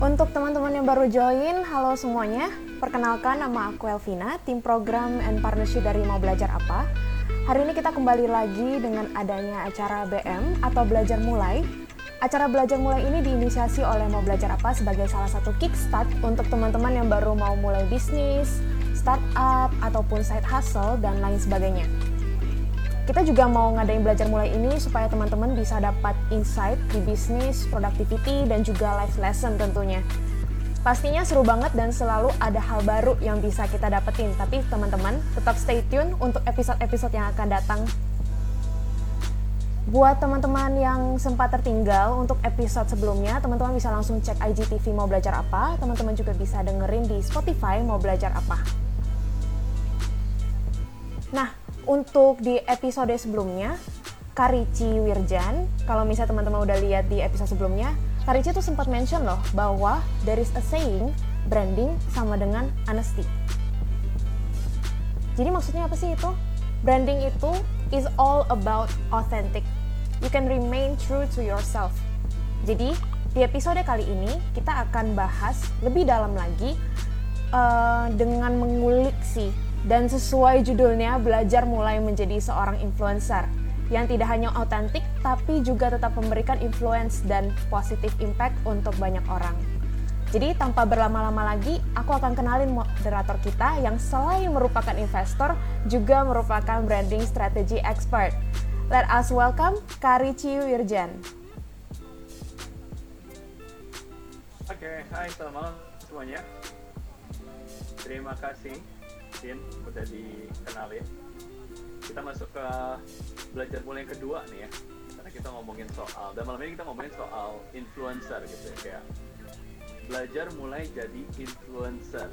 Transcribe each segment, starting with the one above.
Untuk teman-teman yang baru join, halo semuanya. Perkenalkan nama aku Elvina, tim program and partnership dari Mau Belajar Apa. Hari ini kita kembali lagi dengan adanya acara BM atau Belajar Mulai. Acara Belajar Mulai ini diinisiasi oleh Mau Belajar Apa sebagai salah satu kickstart untuk teman-teman yang baru mau mulai bisnis, startup, ataupun side hustle, dan lain sebagainya. Kita juga mau ngadain belajar mulai ini supaya teman-teman bisa dapat insight di bisnis, productivity, dan juga life lesson tentunya. Pastinya seru banget dan selalu ada hal baru yang bisa kita dapetin. Tapi teman-teman tetap stay tune untuk episode-episode yang akan datang. Buat teman-teman yang sempat tertinggal untuk episode sebelumnya, teman-teman bisa langsung cek IGTV mau belajar apa. Teman-teman juga bisa dengerin di Spotify mau belajar apa. Untuk di episode sebelumnya, Karici Wirjan, kalau misalnya teman-teman udah lihat di episode sebelumnya, Karici tuh sempat mention loh bahwa there is a saying, branding sama dengan honesty. Jadi maksudnya apa sih itu? Branding itu is all about authentic. You can remain true to yourself. Jadi di episode kali ini kita akan bahas lebih dalam lagi uh, dengan mengulik sih dan sesuai judulnya, belajar mulai menjadi seorang influencer yang tidak hanya autentik tapi juga tetap memberikan influence dan positive impact untuk banyak orang. Jadi tanpa berlama-lama lagi, aku akan kenalin moderator kita yang selain merupakan investor, juga merupakan branding strategy expert. Let us welcome Karici Wirjan. Oke, okay, hai selamat malam semuanya. Terima kasih Din udah dikenalin. Kita masuk ke belajar mulai yang kedua nih ya. Karena kita ngomongin soal dan malam ini kita ngomongin soal influencer gitu ya kayak belajar mulai jadi influencer.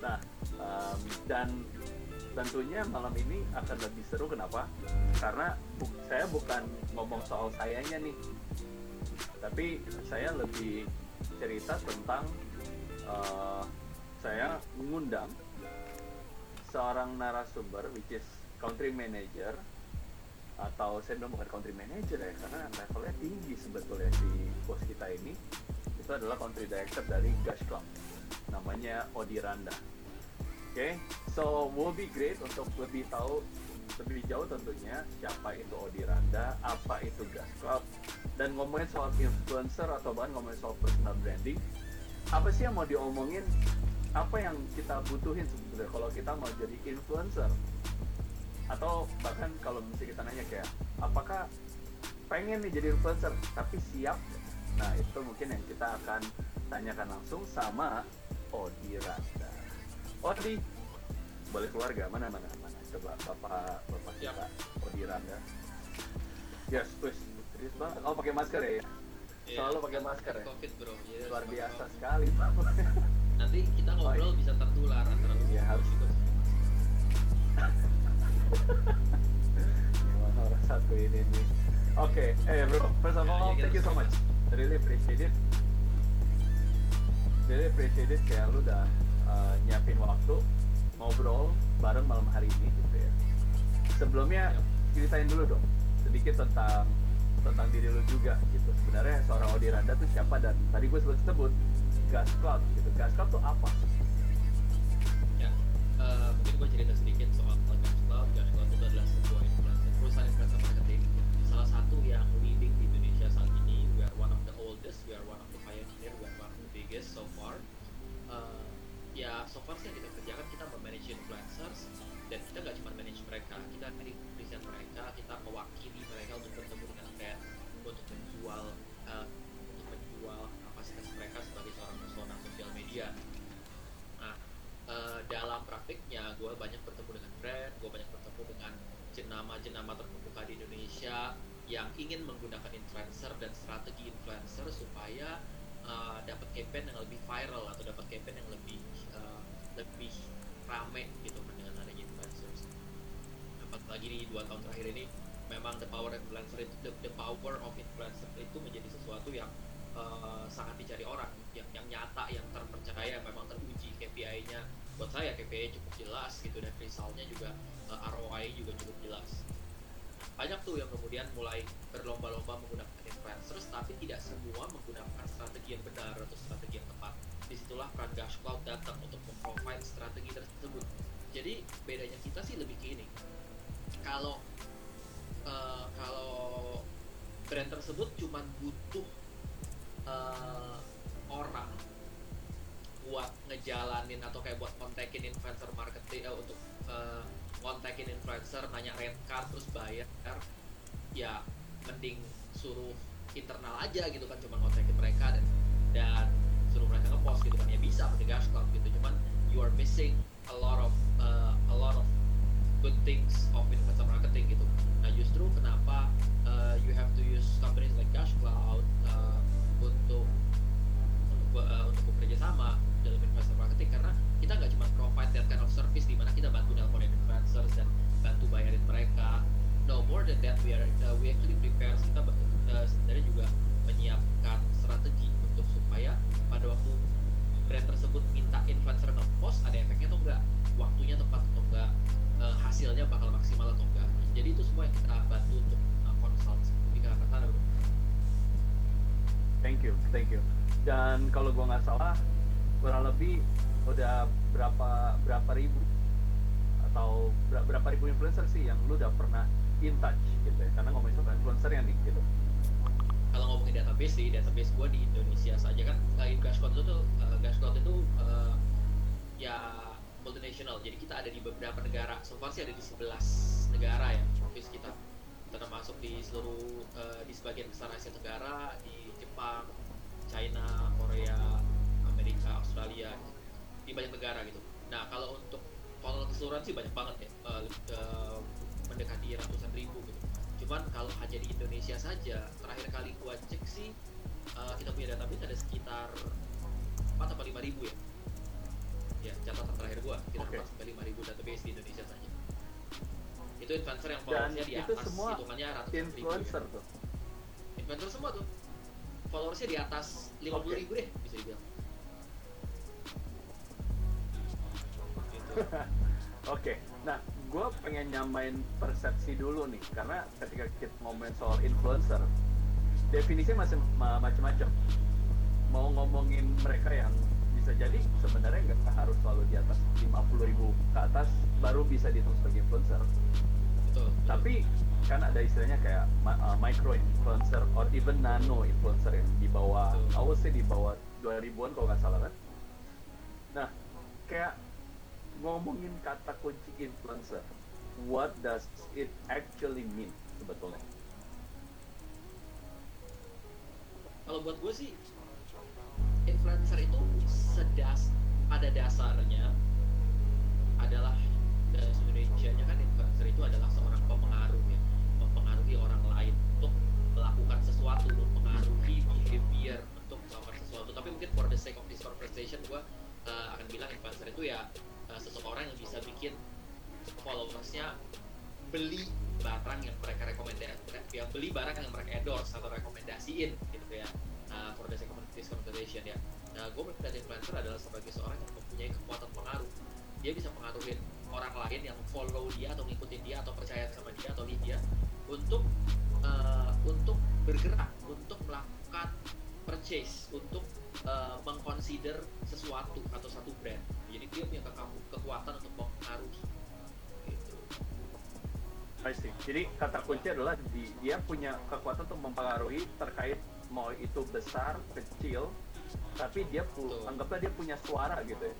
Nah um, dan tentunya malam ini akan lebih seru kenapa? Karena bu saya bukan ngomong soal sayanya nih. Tapi saya lebih cerita tentang uh, saya mengundang seorang narasumber which is country manager atau saya bilang bukan country manager ya karena levelnya tinggi sebetulnya di bos kita ini. Itu adalah country director dari Gush Club. Namanya Odi Randa. Oke okay? so will be great untuk lebih tahu lebih jauh tentunya siapa itu Odi Randa apa itu Gush Club dan ngomongin soal influencer atau bahkan ngomongin soal personal branding apa sih yang mau diomongin apa yang kita butuhin sebetulnya kalau kita mau jadi influencer atau bahkan kalau misalnya kita nanya kayak apakah pengen nih jadi influencer tapi siap? Nah itu mungkin yang kita akan tanyakan langsung sama Odi Randa. Odi boleh keluarga mana mana mana? Coba bapak bapak kita Odi Randa. Yes please. Serius banget. Oh pakai masker ya? Yeah, selalu pakai masker ya? COVID bro. Yeah, luar biasa sekali pak nanti kita ngobrol oh, bisa tertular antara ya harus. itu gimana orang satu ini nih oke okay. eh bro first of all ya, thank you so much. Really appreciate it. Really appreciate it kayak lu udah uh, nyiapin waktu ngobrol bareng malam hari ini gitu ya. Sebelumnya ya. ceritain dulu dong sedikit tentang tentang diri lu juga gitu. Sebenarnya seorang Odi Randa tuh siapa dan tadi gue sebut sebut gas club gitu. Gas club tuh apa? Ya uh, mungkin gue cerita sedikit soal gas club gas club itu adalah sebuah influencer perusahaan influencer marketing. Salah satu yang leading di Indonesia saat ini. We are one of the oldest we are one of the pioneer we are one of the biggest so far. Uh, ya so far sih yang kita kerjakan kita memanage influencers dan kita nggak cuma manage mereka kita yang ingin menggunakan influencer dan strategi influencer supaya uh, dapat campaign yang lebih viral atau dapat campaign yang lebih uh, lebih rame gitu dengan adanya influencers. Apalagi di dua tahun terakhir ini memang the power influencer itu the, the power of influencer itu menjadi sesuatu yang uh, sangat dicari orang yang yang nyata yang terpercaya memang teruji KPI-nya buat saya KPI cukup jelas gitu dan resultnya juga uh, ROI juga cukup jelas banyak tuh yang kemudian mulai berlomba-lomba menggunakan influencers tapi tidak semua menggunakan strategi yang benar atau strategi yang tepat. Di situlah peran Gash Cloud datang untuk memprovide strategi tersebut. Jadi bedanya kita sih lebih ke ini. Kalau uh, kalau brand tersebut cuma butuh uh, orang buat ngejalanin atau kayak buat kontekin influencer marketing uh, untuk uh, kontakin influencer nanya rent card terus bayar ya mending suruh internal aja gitu kan cuma kontakin mereka dan dan suruh mereka ngepost gitu kan. Ya bisa pakai gas cloud gitu cuman you are missing a lot of uh, a lot of good things of influencer marketing gitu. Nah justru kenapa uh, you have to use companies like Cash Cloud uh, untuk untuk uh, untuk bekerja sama dalam influencer marketing? Karena kita nggak cuma provide that kind of service di mana kita bantu nelponin influencers dan bantu bayarin mereka. No more than that we are uh, we actually prepare kita uh, sebenarnya juga menyiapkan strategi untuk supaya pada waktu brand tersebut minta influencer nge-post ada efeknya atau enggak? Waktunya tepat atau enggak? Uh, hasilnya bakal maksimal atau enggak? Jadi itu semua yang kita bantu untuk uh, consult. Di bro thank you thank you. Dan kalau gua nggak salah kurang lebih udah berapa berapa ribu? Atau berapa ribu influencer sih yang lu udah pernah in touch gitu ya? Karena ngomongin soal influencer yang nih gitu. Kalau ngomongin database sih database gue di Indonesia saja kan uh, Gascloud itu tuh uh, itu uh, ya multinational. Jadi kita ada di beberapa negara. So far sih ada di 11 negara ya. Office kita kita termasuk di seluruh uh, di sebagian besar Asia Tenggara di Jepang China Korea Amerika Australia di banyak negara gitu. Nah kalau untuk total keseluruhan sih banyak banget ya uh, uh, mendekati ratusan ribu gitu. Cuman kalau hanya di Indonesia saja terakhir kali gua cek sih uh, kita punya database ada sekitar 4 atau 5 ribu ya. Ya catatan terakhir gua kita okay. 4 sampai 5 ribu database di Indonesia saja. Itu influencer yang followersnya di atas semua hitungannya ratusan influencer ribu ya. tuh? Influencer semua tuh. Followersnya di atas 50 okay. ribu deh bisa dibilang Oke, okay. nah gue pengen nyamain persepsi dulu nih, karena ketika kita ngomongin soal influencer, definisinya masih macam-macam. Mau ngomongin mereka yang bisa jadi sebenarnya nggak harus selalu di atas 50 ribu ke atas baru bisa dihitung sebagai influencer. Betul. Tapi kan ada istilahnya kayak uh, micro influencer or even nano influencer yang di bawah, sih di bawah 2000-an kalau nggak salah kan. Nah, kayak ngomongin kata kunci influencer, what does it actually mean sebetulnya? Kalau buat gue sih, influencer itu sedas pada dasarnya adalah dari Indonesia nya kan influencer itu adalah seorang pemengaruh ya, mempengaruhi orang lain untuk melakukan sesuatu, mempengaruhi behavior untuk melakukan sesuatu. Tapi mungkin for the sake of this conversation, gue uh, akan bilang influencer itu ya seseorang yang bisa bikin followersnya beli barang yang mereka rekomendasi yang beli barang yang mereka endorse atau rekomendasiin gitu ya. Uh, for the sake of ya. Nah gue melihat influencer adalah sebagai seorang yang mempunyai kekuatan pengaruh. Dia bisa pengaruhin orang lain yang follow dia atau ngikutin dia atau percaya sama dia atau dia untuk uh, untuk bergerak untuk melakukan purchase untuk uh, mengconsider sesuatu atau satu brand jadi dia punya kekuatan untuk mempengaruhi gitu. Jadi kata kunci adalah di, dia punya kekuatan untuk mempengaruhi terkait mau itu besar, kecil, tapi dia pu anggaplah dia punya suara gitu ya.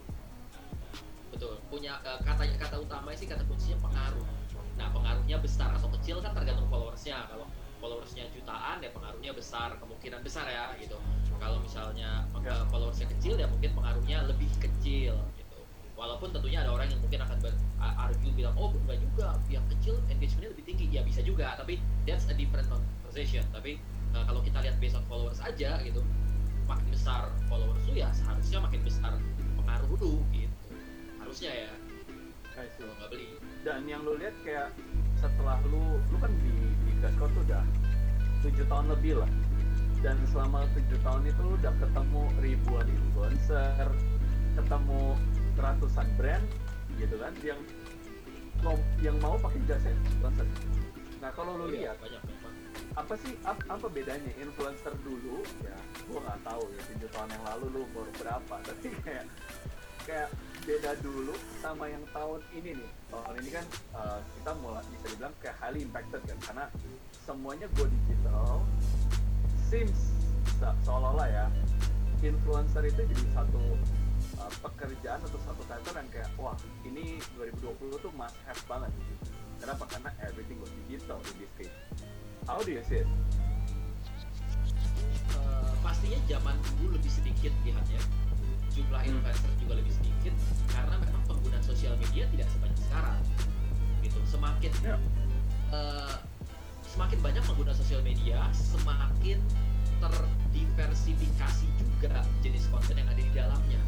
Betul. Punya uh, katanya kata utama sih kata kuncinya pengaruh. Nah pengaruhnya besar atau kecil kan tergantung followersnya. Kalau followersnya jutaan ya pengaruhnya besar, kemungkinan besar ya gitu. Kalau misalnya ya. followersnya kecil ya mungkin pengaruhnya lebih kecil walaupun tentunya ada orang yang mungkin akan ber argue bilang oh enggak juga yang kecil engagementnya lebih tinggi. Ya bisa juga tapi that's a different conversation. Tapi uh, kalau kita lihat based on followers aja gitu makin besar followers lu ya seharusnya makin besar pengaruh lu gitu. Harusnya ya. Kalau nggak beli. Dan yang lu lihat kayak setelah lu lu kan di di Gascor tuh udah tujuh tahun lebih lah. Dan selama tujuh tahun itu lu udah ketemu ribuan influencer ketemu ratusan brand gitu kan yang yang mau pakai jasa influencer. Nah kalau lo iya, lihat banyak, apa sih ap, apa bedanya influencer dulu ya gue nggak tahu ya tujuh tahun yang lalu lu umur berapa tapi kayak kayak beda dulu sama yang tahun ini nih tahun ini kan uh, kita mulai bisa dibilang kayak highly impacted kan karena semuanya go digital seems se seolah-olah ya influencer itu jadi satu uh, pekerjaan atau satu title yang kayak wah ini 2020 tuh must have banget. Kenapa? Karena everything go digital in this case. How do you see it? Uh, pastinya zaman dulu lebih sedikit lihatnya. Jumlah Hmm. influencer juga lebih sedikit karena memang pengguna sosial media tidak sebanyak sekarang gitu. Semakin Ya. uh, semakin banyak pengguna sosial media semakin terdiversifikasi juga jenis konten yang ada di dalamnya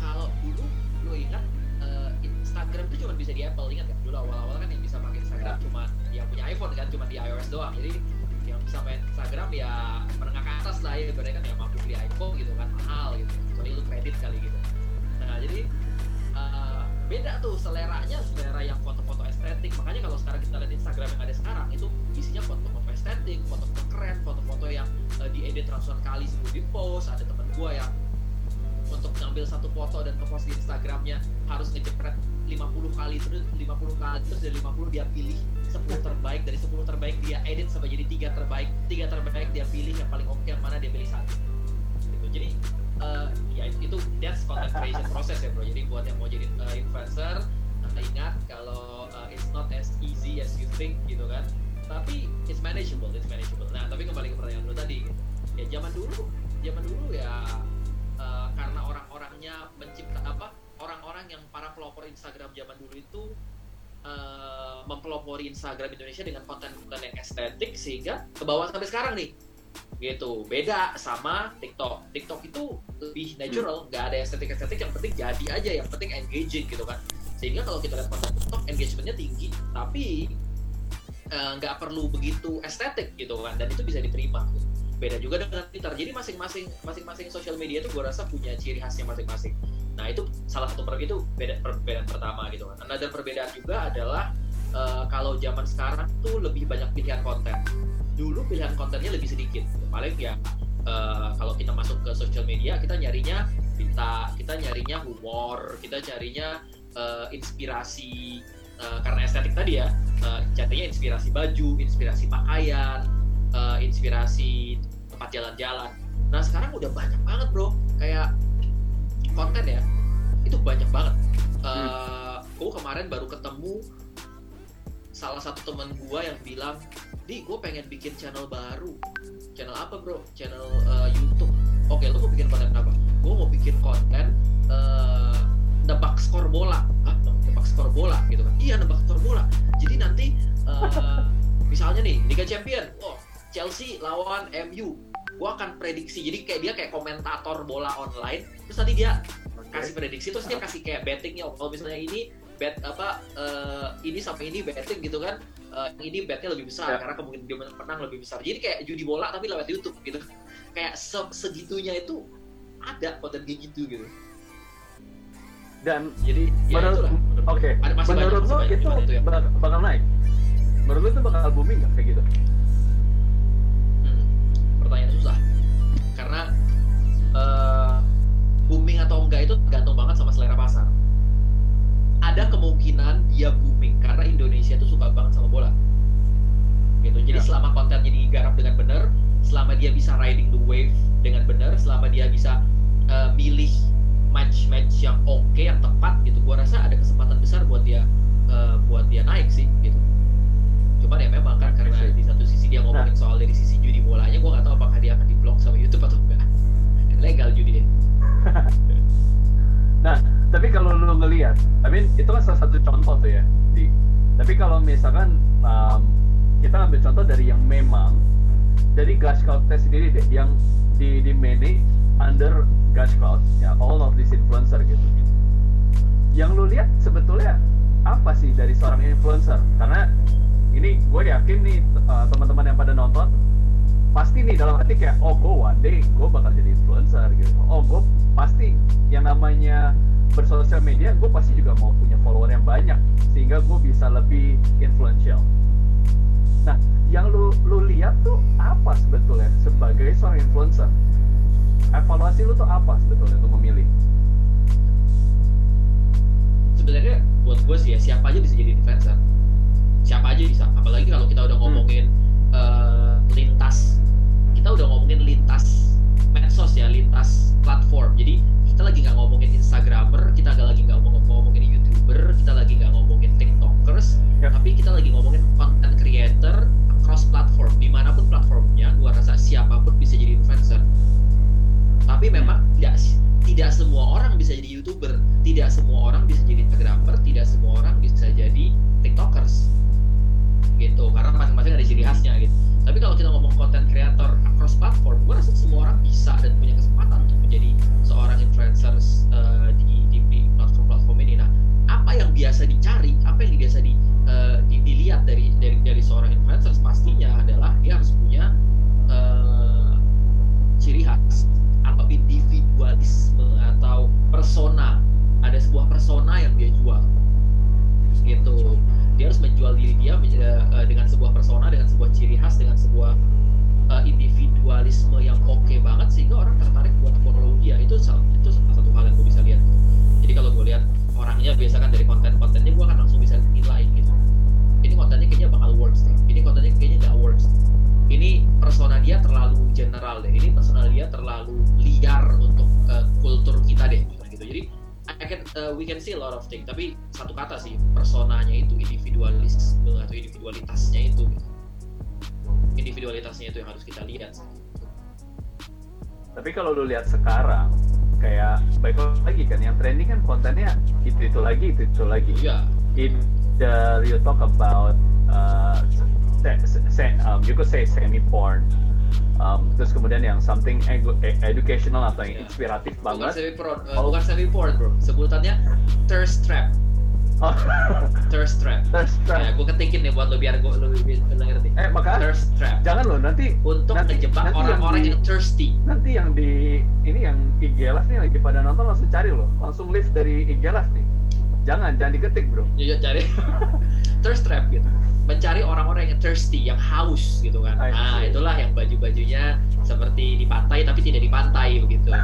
kalau dulu lo ingat uh, Instagram itu cuma bisa di Apple ingat kan dulu awal-awal kan yang bisa pakai Instagram cuma yang punya iPhone kan cuma di iOS doang. Jadi yang bisa main Instagram ya menengah ke atas lah ya ibaratnya kan yang mampu beli iPhone gitu kan mahal gitu. Kecuali lu kredit kali gitu. Nah jadi uh, beda tuh seleranya selera yang foto-foto estetik. Makanya kalau sekarang kita lihat Instagram yang ada sekarang itu isinya foto-foto estetik foto-foto keren foto-foto yang uh, diedit ratusan kali sebelum di post ada temen gua yang untuk ngambil satu foto dan ngepost di Instagramnya harus ngejepret 50 kali terus 50 kali terus dari 50 dia pilih 10 terbaik dari 10 terbaik dia edit sampai jadi tiga terbaik tiga terbaik dia pilih yang paling oke yang mana dia pilih satu. Gitu. Jadi eh, ya itu that's content creation process ya bro. Jadi buat yang mau jadi eh, influencer anda ingat kalau eh, it's not as easy as you think gitu kan. Tapi it's manageable it's manageable. Nah tapi kembali ke pertanyaan lo tadi gitu. ya zaman dulu zaman dulu ya eh, karena orang-orangnya mencipta apa orang-orang yang para pelopor Instagram zaman dulu itu eh, mempelopori Instagram Indonesia dengan konten-konten yang estetik sehingga ke bawah sampai sekarang nih. Gitu. Beda sama TikTok. TikTok itu lebih natural. Nggak ada estetik estetik yang penting jadi aja. Yang penting engaging gitu kan. Sehingga kalau kita lihat konten TikTok engagementnya tinggi. Tapi eh, nggak perlu begitu estetik gitu kan. Dan itu bisa diterima. gitu. Beda juga dengan Twitter. Jadi masing-masing masing-masing sosial media itu gue rasa punya ciri khasnya masing-masing. Nah itu salah satu perbedaan itu beda perbedaan pertama gitu kan. Another perbedaan juga adalah eh, kalau zaman sekarang tuh lebih banyak pilihan konten. Dulu pilihan kontennya lebih sedikit. Paling ya eh, kalau kita masuk ke sosial media kita nyarinya kita kita nyarinya humor kita carinya eh, inspirasi eh, karena estetik tadi ya carinya inspirasi baju inspirasi pakaian eh, inspirasi tempat jalan-jalan. Nah sekarang udah banyak banget bro. Kayak konten ya itu banyak banget. Eh, gue kemarin baru ketemu salah satu teman gue yang bilang di gue pengen bikin channel baru. Channel apa bro? Channel eh, YouTube. Oke lo mau bikin konten apa? Gue mau bikin konten eh, nebak skor bola. Ah nebak skor bola gitu kan? Iya nebak skor bola. Jadi nanti eh, misalnya nih Liga Champion. Oh Chelsea lawan MU gue akan prediksi. Jadi kayak dia kayak komentator bola online. Terus nanti dia kasih prediksi terus dia kasih kayak bettingnya. Kalau misalnya ini bet apa eh, ini sampai ini betting gitu kan yang ini betnya lebih besar. Ya. karena kemungkinan dia menang lebih besar. Jadi kayak judi bola tapi lewat YouTube gitu. Kayak se- segitunya itu ada konten kayak gitu gitu. Dan jadi ya menurut itulah. menurut oke. banyak, menurut lo itu, itu ya. bak- bakal naik? Menurut lo itu bakal booming nggak kayak gitu pertanyaan susah. Karena eh, booming atau enggak itu tergantung banget sama selera pasar. Ada kemungkinan dia booming karena Indonesia itu suka banget sama bola. Gitu. Jadi Ya. selama kontennya digarap dengan benar selama dia bisa riding the wave dengan benar selama dia bisa eh, milih match-match yang oke yang tepat gitu gua rasa ada kesempatan besar buat dia eh, buat dia naik sih gitu. Cuman ya memang kan karena di satu sisi dia ngomongin soal dari sisi bolanya gua nggak tahu apakah dia akan diblok sama YouTube atau enggak legal judi deh Nah, tapi kalau lu ngelihat, I mean itu kan salah satu contoh tuh ya, di. Tapi kalau misalkan um, kita ambil contoh dari yang memang dari Gush Cloud test sendiri deh, yang di di manage under Gush Cloud, ya all of this influencer gitu. Yang lu lihat sebetulnya apa sih dari seorang influencer? Karena ini gue yakin nih uh, teman-teman yang pada nonton pasti nih dalam hati kayak oh gue one day gue bakal jadi influencer gitu. Oh gue pasti yang namanya bersosial media gue pasti juga mau punya follower yang banyak sehingga gue bisa lebih influential. Nah yang lu lu lihat tuh apa sebetulnya sebagai seorang influencer? Evaluasi lu tuh apa sebetulnya untuk memilih? Sebenarnya buat gue sih ya siapa aja bisa jadi influencer. Siapa aja bisa apalagi kalau kita udah ngomongin uh, lintas. Kita udah ngomongin lintas medsos ya lintas platform. Jadi kita lagi nggak ngomongin instagramer kita nggak lagi nggak ngomong ngomongin youtuber kita lagi nggak ngomongin tiktokers Yap. tapi kita lagi ngomongin content creator cross platform. Di mana pun platformnya gua rasa siapa pun bisa jadi influencer. Tapi memang tidak tidak semua orang bisa jadi youtuber. Tidak semua orang bisa jadi instagramer tidak semua orang bisa jadi tiktokers gitu. Karena masing-masing ada ciri khasnya gitu. Tapi kalau kita ngomong content creator across platform gue rasa semua orang bisa dan punya kesempatan uh, we can see a lot of things tapi satu kata sih personanya itu individualisme atau individualitasnya itu. Individualitasnya itu yang harus kita lihat tapi kalau lu lihat sekarang kayak baik lagi kan yang trending kan kontennya itu itu lagi itu itu lagi. Iya. Either you talk about uh, se, se, um, you could say semi porn um, terus kemudian yang something e- educational atau yang Iya. inspiratif bukan banget. semi porn uh, Oh. bukan semi porn bro. Sebutannya thirst trap. Oh, thirst trap. Thirst ya trap gue ketikin nih buat lo biar gue lo lebih ngerti eh maka thirst trap. jangan loh nanti untuk nanti- ngejebak yang orang-orang di- yang thirsty. nanti yang di ini yang IG Live nih lagi pada nonton langsung cari loh langsung live dari IG Live nih. Jangan jangan diketik bro. Ya cari. Thirst trap gitu mencari orang-orang yang thirsty yang haus gitu kan. Nah itulah yang baju-bajunya seperti di pantai tapi tidak di pantai begitu.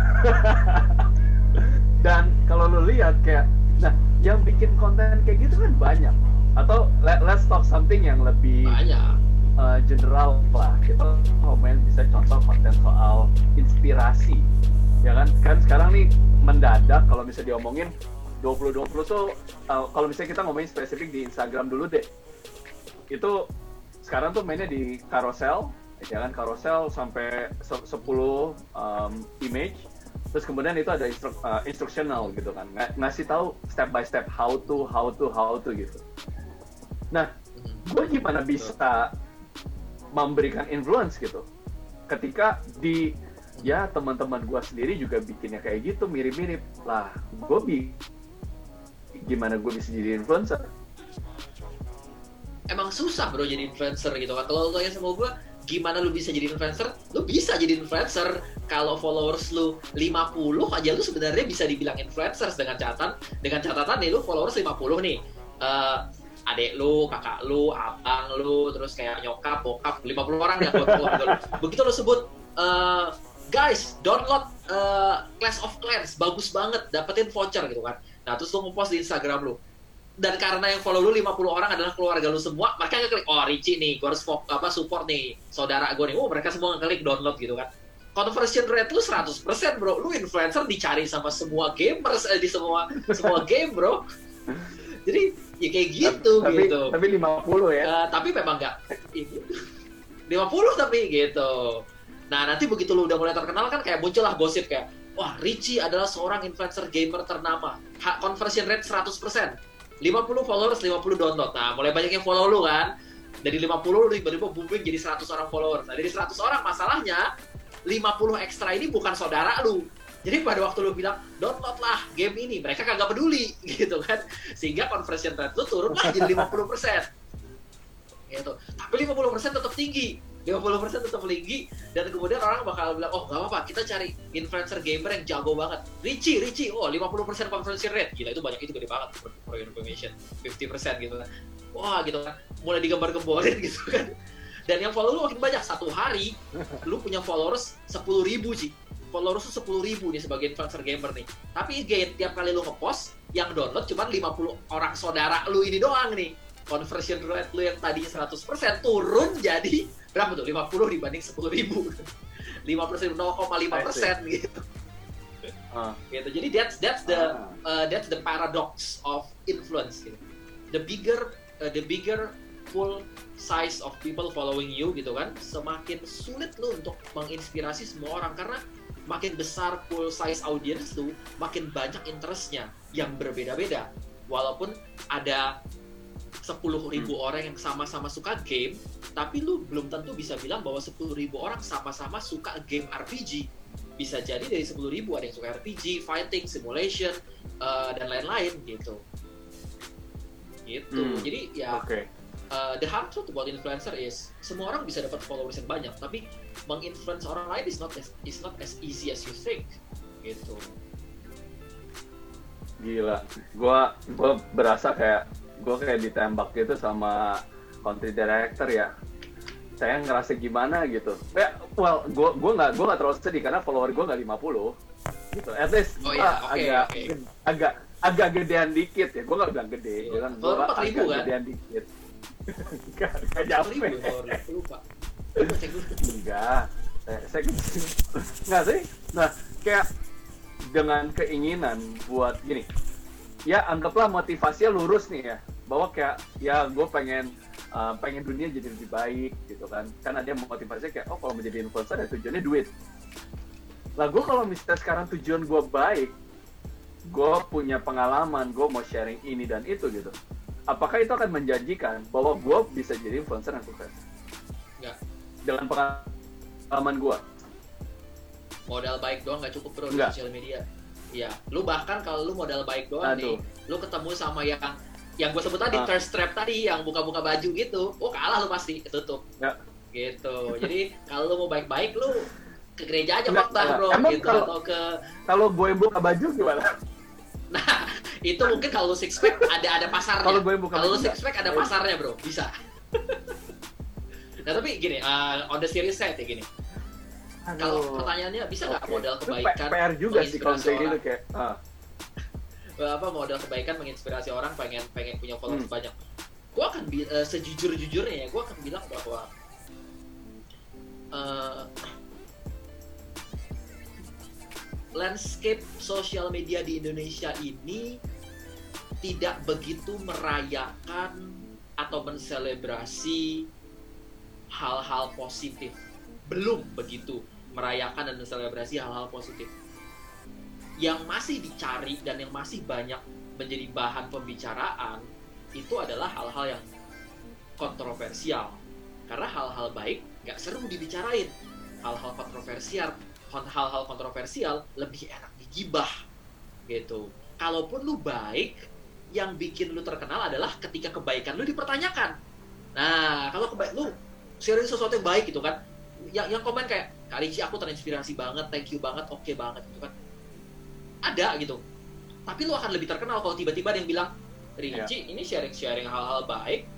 Dan kalau lu lihat kayak nah yang bikin konten kayak gitu kan banyak. Atau let, let's talk something yang lebih banyak. uh, general lah. Kita ngomongin bisa contoh konten soal inspirasi. Ya kan? Kan sekarang nih mendadak kalau bisa diomongin 2020 tuh uh, kalau misalnya kita ngomongin spesifik di Instagram dulu deh itu sekarang tuh mainnya di carousel ya kan? Carousel sampai se- 10 um, image. Terus kemudian itu ada instru- uh, instructional gitu kan. Ng- ngasih tahu step by step how to how to how to gitu. Nah Hmm. gue gimana bisa memberikan influence gitu? Ketika di ya teman-teman gue sendiri juga bikinnya kayak gitu mirip-mirip. Lah gue bi gimana gue bisa jadi influencer emang susah bro jadi influencer gitu kan. Kalau lo tanya sama gue gimana lu bisa jadi influencer? Lu bisa jadi influencer. Kalau followers lu 50 aja lu sebenarnya bisa dibilang influencers dengan catatan dengan catatan nih lu followers 50 nih. Eh, adek lu, kakak lu, abang lu, terus kayak nyokap, bokap, 50 orang ya buat lu. Begitu lu sebut eh, guys, download eh, Clash of Clans, bagus banget, dapetin voucher gitu kan. Nah, terus lu ngepost di Instagram lu dan karena yang follow lu 50 orang adalah keluarga lu semua, mereka ngeklik, oh Ricci nih, gue harus apa, support nih, saudara gue nih, oh mereka semua ngeklik download gitu kan. Conversion rate lu 100% bro, lu influencer dicari sama semua gamers, eh, di semua semua game bro. Jadi ya kayak gitu tapi, gitu. tapi 50 ya Eh, tapi memang nggak ini 50 tapi gitu. Nah nanti begitu lu udah mulai terkenal kan kayak muncullah gosip kayak wah Richie adalah seorang influencer gamer ternama. Ha, conversion rate 100%. 50 followers, 50 download. Nah mulai banyak yang follow lu kan. Dari 50 lu tiba-tiba booming jadi 100 orang followers. Nah dari 100 orang masalahnya 50 ekstra ini bukan saudara lu. Jadi pada waktu lu bilang download lah game ini, mereka kagak peduli gitu kan. Sehingga conversion rate lu turun lah jadi 50% gitu. Tapi 50% tetap tinggi. 50% tetap tinggi dan kemudian orang bakal bilang, "Oh, gak apa-apa, kita cari influencer gamer yang jago banget." Richie, Richie, oh 50% conversion rate. Gila itu banyak itu gede banget for, information. 50% gitu kan. Wah, gitu kan. Mulai digambar-gemborin gitu kan. Dan yang follow lu makin banyak. Satu hari lu punya followers 10.000 ribu sih. Followers lu 10.000 ribu nih sebagai influencer gamer nih. Tapi again, tiap kali lu ngepost, yang download cuma 50 orang saudara lu ini doang nih conversion rate lu yang tadinya 100% turun jadi berapa tuh? 50 dibanding 10 ribu. 50 0,5 persen gitu. Ah. gitu. Jadi that's that's the Ah. uh, that's the paradox of influence gitu. the bigger uh, the bigger full size of people following you gitu kan semakin sulit lu untuk menginspirasi semua orang. Karena makin besar full size audience lu makin banyak interestnya yang berbeda-beda. Walaupun ada 10.000 ribu orang yang sama-sama suka game tapi lu belum tentu bisa bilang bahwa 10.000 ribu orang sama-sama suka game RPG bisa jadi dari 10.000 ribu ada yang suka RPG, fighting, simulation, uh, dan lain-lain gitu. Gitu. Hmm, Jadi ya Oke. uh, the hard truth about influencer is semua orang bisa dapat followers yang banyak, tapi menginfluence orang lain is not as, is not as easy as you think. Gitu. Gila. Gua gua berasa kayak gua kayak ditembak gitu sama country director ya. Saya ngerasa gimana gitu. Ya, well, gua gua nggak gua nggak terlalu sedih karena follower gua nggak 50 gitu. At least Oh iya, oke, agak oke. agak agak gedean dikit ya. Gua nggak bilang gede, Iya. kan Follower gua 4.000 agak kan? gedean dikit. Enggak 10.000 nyampe. follower, aku lupa. Enggak, saya, saya enggak sih. Nah, kayak dengan keinginan buat gini, ya anggaplah motivasinya lurus nih ya, bahwa kayak ya gue pengen uh, pengen dunia jadi lebih baik gitu kan, ada yang motivasinya kayak oh kalau menjadi influencer ya tujuannya duit. Lah gue kalau misalnya sekarang tujuan gue baik, gue punya pengalaman, gue mau sharing ini dan itu gitu. Apakah itu akan menjanjikan bahwa gue bisa jadi influencer yang sukses? Enggak. Dengan pengalaman gue. modal baik doang nggak cukup bro di sosial media. Iya, lu bahkan kalau lu modal baik doang nih, Aduh. lu ketemu sama yang yang gue sebut tadi Ah. thirst trap tadi yang buka-buka baju gitu, oh kalah lu pasti tutup. Ya. Gitu. Jadi kalau lu mau baik-baik lu ke gereja aja nggak. bro Emang gitu kalau- atau ke Kalau gue buka baju gimana? nah itu mungkin kalau lu six pack ada ada pasarnya. Kalau gue buka Kalau six pack ada nggak. pasarnya bro, bisa. nah tapi gini, uh, on the serious side ya gini. Kalau pertanyaannya bisa nggak Oke. modal Itu kebaikan PR juga sih kalau kayak gitu kayak. ah. apa modal kebaikan menginspirasi orang pengen pengen punya followers Hmm. banyak gue akan bi- eh, sejujur jujurnya ya gue akan bilang bahwa eh, landscape sosial media di Indonesia ini tidak begitu merayakan atau menselebrasi hal-hal positif belum begitu merayakan dan menselebrasi hal-hal positif. Yang masih dicari dan yang masih banyak menjadi bahan pembicaraan itu adalah hal-hal yang kontroversial. Karena hal-hal baik nggak seru dibicarain. Hal-hal kontroversial hal-hal kontroversial lebih enak digibah gitu. Kalaupun lu baik yang bikin lu terkenal adalah ketika kebaikan lu dipertanyakan. Nah kalau kebaik lu sharing sesuatu yang baik gitu kan yang yang komen kayak kali sih aku terinspirasi banget thank you banget oke banget gitu kan. Ada gitu. Tapi lu akan lebih terkenal kalau tiba-tiba ada yang bilang Rinci ini sharing-sharing hal-hal baik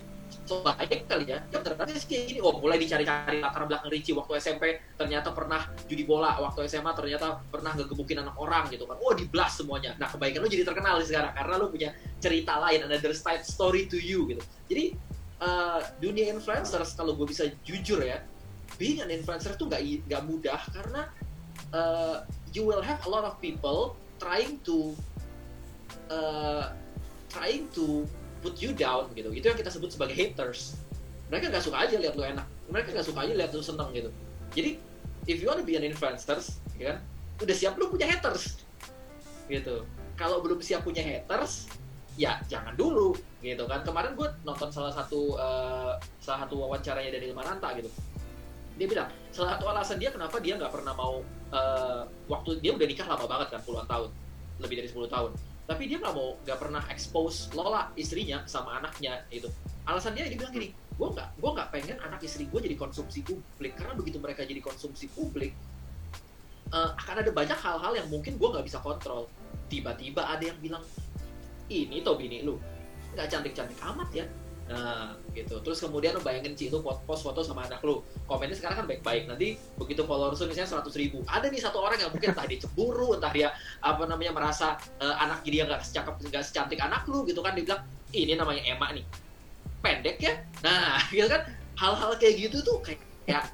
so baik kali ya. Ya ternyata sih kayak gini. Oh mulai dicari-cari latar belakang Rinci. Waktu SMP ternyata pernah judi bola. Waktu SMA ternyata pernah ngegebukin anak orang gitu kan. Oh di blast semuanya. Nah kebaikan lu jadi terkenal sekarang karena lu punya cerita lain another side story to you gitu. Jadi eh, dunia influencers kalau gue bisa jujur ya being an influencer tuh nggak nggak mudah karena uh, you will have a lot of people trying to uh, trying to put you down gitu. Itu yang kita sebut sebagai haters. Mereka nggak suka aja lihat lu enak. Mereka nggak suka aja lihat lu seneng gitu. Jadi if you wanna be an influencers ya kan udah siap lu punya haters. Gitu. Kalau belum siap punya haters ya jangan dulu. Gitu kan. Kemarin gue nonton salah satu uh, salah satu wawancaranya dari Mananta gitu dia bilang salah satu alasan dia kenapa dia nggak pernah mau eh, waktu dia udah nikah lama banget kan puluhan tahun lebih dari 10 tahun. Tapi dia nggak mau nggak pernah expose Lola istrinya sama anaknya itu alasan dia dia bilang gini gue nggak gue nggak pengen anak istri gue jadi konsumsi publik. Karena begitu mereka jadi konsumsi publik eh, akan ada banyak hal-hal yang mungkin gue nggak bisa kontrol. Tiba-tiba ada yang bilang ini toh bini lu nggak cantik-cantik amat ya Nah, gitu. Terus kemudian lu bayangin Ci, lu post foto sama anak lu. Komennya sekarang kan baik-baik. Nanti begitu followers lu misalnya 100 ribu. Ada nih satu orang yang mungkin entah dia cemburu, entah dia apa namanya merasa uh, anak dia nggak secakep, nggak secantik anak lu gitu kan. Dia bilang, ini namanya Emma nih. Pendek ya? Nah, gitu kan. Hal-hal kayak gitu tuh kayak, kayak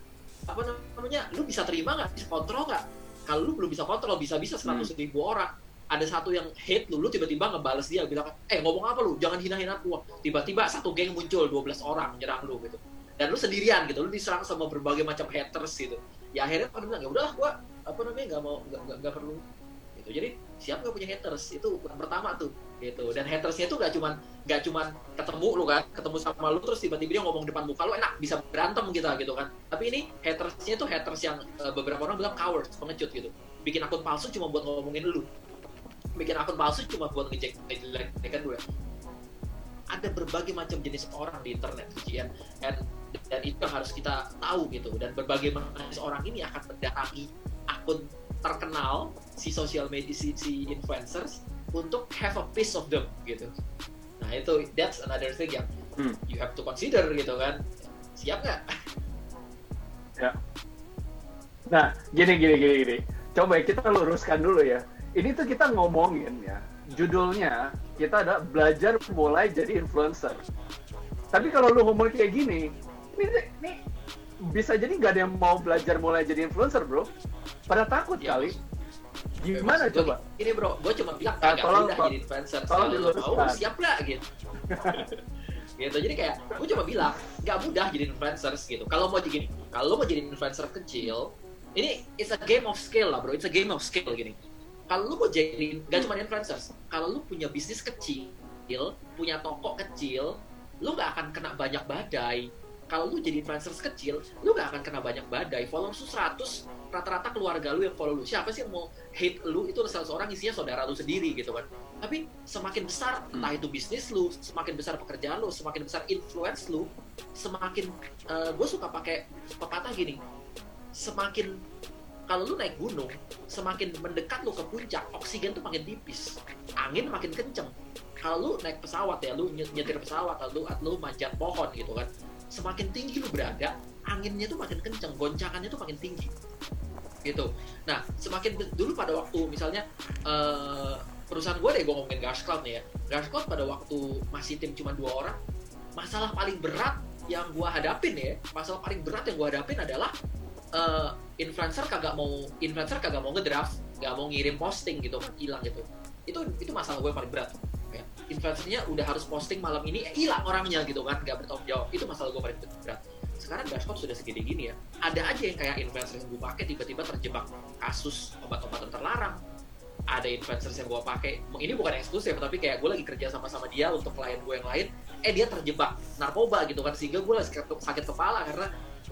apa namanya, lu bisa terima nggak? Bisa kontrol nggak? Kalau lu belum bisa kontrol, bisa-bisa 100 hmm. ribu orang ada satu yang hate lu, lu tiba-tiba ngebales dia bilang, eh ngomong apa lu, jangan hina-hina aku. Tiba-tiba satu geng muncul, 12 orang nyerang lu gitu. Dan lu sendirian gitu, lu diserang sama berbagai macam haters gitu. Ya akhirnya pada bilang, ya udahlah gua apa namanya nggak mau nggak perlu gitu. Jadi siapa nggak punya haters itu yang pertama tuh gitu. Dan hatersnya itu nggak cuman nggak cuman ketemu lu kan, ketemu sama lu terus tiba-tiba dia ngomong depan muka lu enak bisa berantem kita gitu kan. Tapi ini hatersnya itu haters yang uh, beberapa orang bilang cowards, pengecut gitu. Bikin akun palsu cuma buat ngomongin lu bikin akun palsu cuma buat ngejek ngejelekan gue ada berbagai macam jenis orang di internet ujian dan dan itu harus kita tahu gitu. Dan berbagai macam jenis orang ini akan mendatangi akun terkenal si sosial media si, si influencers untuk have a piece of them gitu. Nah itu that's another thing yang hmm. you have to consider gitu kan. Siap nggak? Ya. Nah gini gini gini gini. Coba kita luruskan dulu ya ini tuh kita ngomongin ya judulnya kita ada belajar mulai jadi influencer. Tapi kalau lu ngomong kayak gini ini, ini bisa jadi nggak ada yang mau belajar mulai jadi influencer bro? Pada takut ya, kali. Gimana Maksud coba? ini bro. Gue cuma bilang nah, tolong, mudah jadi influencer. tolong kalau mau siap lah gitu. Gitu. Jadi kayak gue cuma bilang nggak mudah jadi influencer gitu. Kalau mau jadi kalau mau jadi influencer kecil ini it's a game of skill lah bro. It's a game of skill gini kalau lu mau jadi gak cuma influencers kalau lu punya bisnis kecil punya toko kecil lu gak akan kena banyak badai. Kalau lu jadi influencers kecil lu gak akan kena banyak badai. Followers lu 100 rata-rata keluarga lu yang follow lu. Siapa sih yang mau hate lu? Itu salah seorang isinya saudara lu sendiri gitu kan. Tapi semakin besar entah itu bisnis lu semakin besar pekerjaan lu semakin besar influence lu semakin uh, eh, gue suka pakai pepatah gini. Semakin kalau lu naik gunung semakin mendekat lu ke puncak oksigen tuh makin tipis. Angin makin kenceng. Kalau lu naik pesawat ya lu nyetir pesawat atau lu, lu manjat pohon gitu kan semakin tinggi lu berada anginnya tuh makin kenceng goncangannya tuh makin tinggi. Gitu. Nah semakin dulu pada waktu misalnya uh, perusahaan gue deh gue ngomongin Gas Cloud nih ya. Gas Cloud pada waktu masih tim cuma dua orang masalah paling berat yang gue hadapin ya masalah paling berat yang gue hadapin adalah uh, influencer kagak mau influencer kagak mau ngedraft nggak mau ngirim posting gitu hilang gitu. Itu itu masalah gue paling berat. Ya. influencernya udah harus posting malam ini eh, hilang orangnya gitu kan nggak bertanggung jawab. Itu masalah gue paling berat. Sekarang dashboard sudah segede gini ya. Ada aja yang kayak influencer yang gue pakai tiba-tiba terjebak kasus obat-obatan terlarang. Ada influencer yang gue pakai. Ini bukan eksklusif tapi kayak gue lagi kerja sama-sama dia untuk klien gue yang lain. Eh dia terjebak narkoba gitu kan sehingga gue lagi sakit kepala karena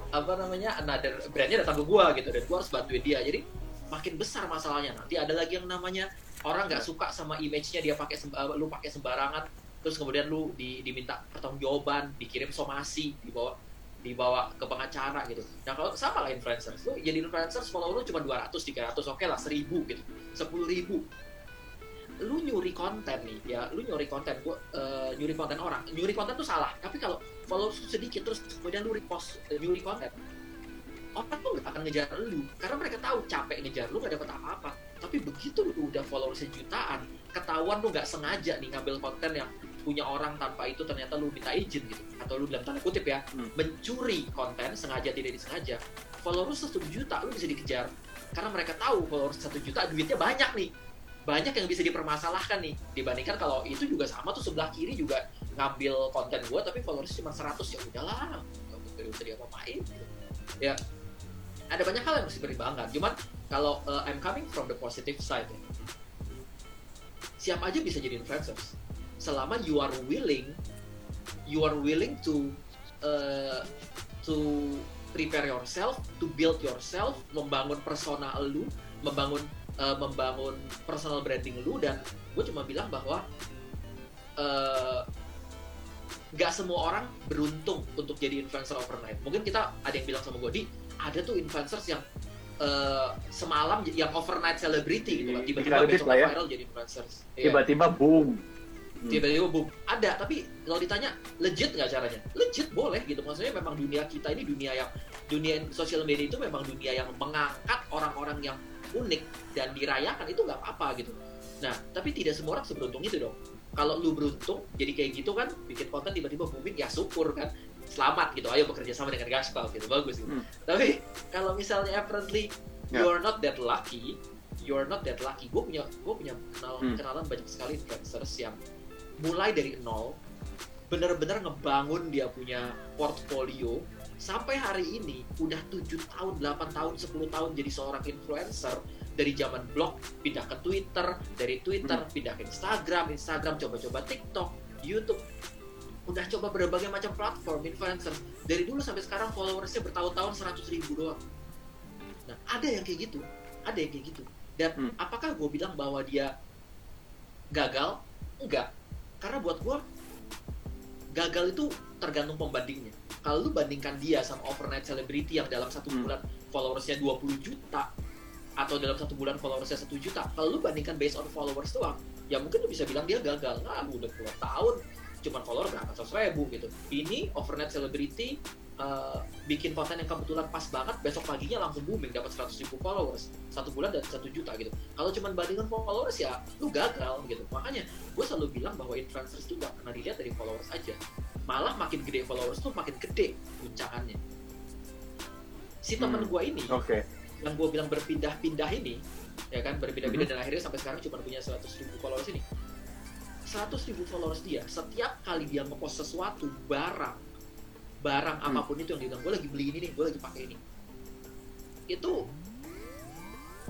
apa namanya another brandnya datang ke gua gitu dan gua harus bantuin dia. Jadi makin besar masalahnya. Nanti ada lagi yang namanya orang nggak suka sama image-nya dia pakai lu pakai sembarangan terus kemudian lu di, diminta pertanggungjawaban dikirim somasi dibawa dibawa ke pengacara gitu. Nah kalau sama lah influencer, lu jadi influencer follow lu cuma 200, 300, oke okay lah 1000 gitu, 10 ribu lu nyuri konten nih ya lu nyuri konten gua uh, nyuri konten orang. Nyuri konten tuh salah tapi kalau follow sedikit terus kemudian lu repost uh, nyuri konten orang tuh gak akan ngejar lu karena mereka tahu capek ngejar lu gak dapet apa-apa. Tapi begitu lu udah follow sejutaan ketahuan lu gak sengaja nih ngambil konten yang punya orang tanpa itu ternyata lu minta izin gitu atau lu dalam tanda kutip ya hmm. mencuri konten sengaja tidak disengaja followers satu juta lu bisa dikejar. Karena mereka tahu followers satu juta duitnya banyak nih banyak yang bisa dipermasalahkan nih. Dibandingkan kalau itu juga sama tuh sebelah kiri juga ngambil konten gue tapi followers cuma 100 ya udahlah nggak bisa dia main ya ada banyak hal yang mesti bangga cuman kalau uh, I'm coming from the positive side ya, siap aja bisa jadi influencers? Selama you are willing you are willing to uh, to prepare yourself to build yourself membangun persona lu membangun uh, membangun personal branding lu dan gue cuma bilang bahwa uh, nggak semua orang beruntung untuk jadi influencer overnight. Mungkin kita ada yang bilang sama gue, di ada tuh influencers yang uh, semalam yang overnight celebrity gitu kan, tiba-tiba besok ya. viral jadi influencers. Iya. Tiba-tiba yeah. boom. Hmm. tiba-tiba boom ada tapi kalau ditanya legit nggak caranya legit boleh gitu maksudnya memang dunia kita ini dunia yang dunia sosial media itu memang dunia yang mengangkat orang-orang yang unik dan dirayakan itu nggak apa-apa gitu nah tapi tidak semua orang seberuntung itu dong kalau lu beruntung jadi kayak gitu kan bikin konten tiba-tiba booming ya syukur kan selamat gitu ayo bekerja sama dengan Gaspal gitu bagus gitu Hmm. tapi kalau misalnya apparently Ya. you're not that lucky you're not that lucky gue punya gue punya kenal, Hmm. kenalan banyak sekali influencers yang mulai dari nol bener-bener ngebangun dia punya portfolio sampai hari ini udah 7 tahun, 8 tahun, 10 tahun jadi seorang influencer. Dari zaman blog pindah ke Twitter, dari Twitter pindah ke Instagram, Instagram coba-coba TikTok, YouTube. Udah coba berbagai macam platform influencer. Dari dulu sampai sekarang followersnya bertahun-tahun 100 ribu doang. Nah ada yang kayak gitu. Ada yang kayak gitu. Dan Hmm. apakah gue bilang bahwa dia gagal? Enggak. Karena buat gue gagal itu tergantung pembandingnya kalau lu bandingkan dia sama overnight celebrity yang dalam satu Hmm. bulan followersnya 20 juta atau dalam satu bulan followersnya satu juta kalau lu bandingkan based on followers doang ya mungkin lu bisa bilang dia gagal. Nah udah puluh tahun cuman follower berapa? ratus ribu gitu. Ini overnight celebrity uh, bikin konten yang kebetulan pas banget besok paginya langsung booming dapat 100 ribu followers. Satu bulan dan satu juta gitu. Kalau cuman bandingkan followers ya lu gagal gitu. Makanya gue selalu bilang bahwa influencers itu gak pernah dilihat dari followers aja malah makin gede followers tuh makin gede guncangannya si temen Hmm. gue ini Oke. yang gue bilang berpindah-pindah ini ya kan berpindah-pindah Mhm. dan akhirnya sampai sekarang cuma punya 100 ribu followers ini 100 ribu followers dia setiap kali dia ngepost sesuatu barang barang Hmm. apa pun itu yang dia bilang gue lagi beli ini nih gue lagi pakai ini itu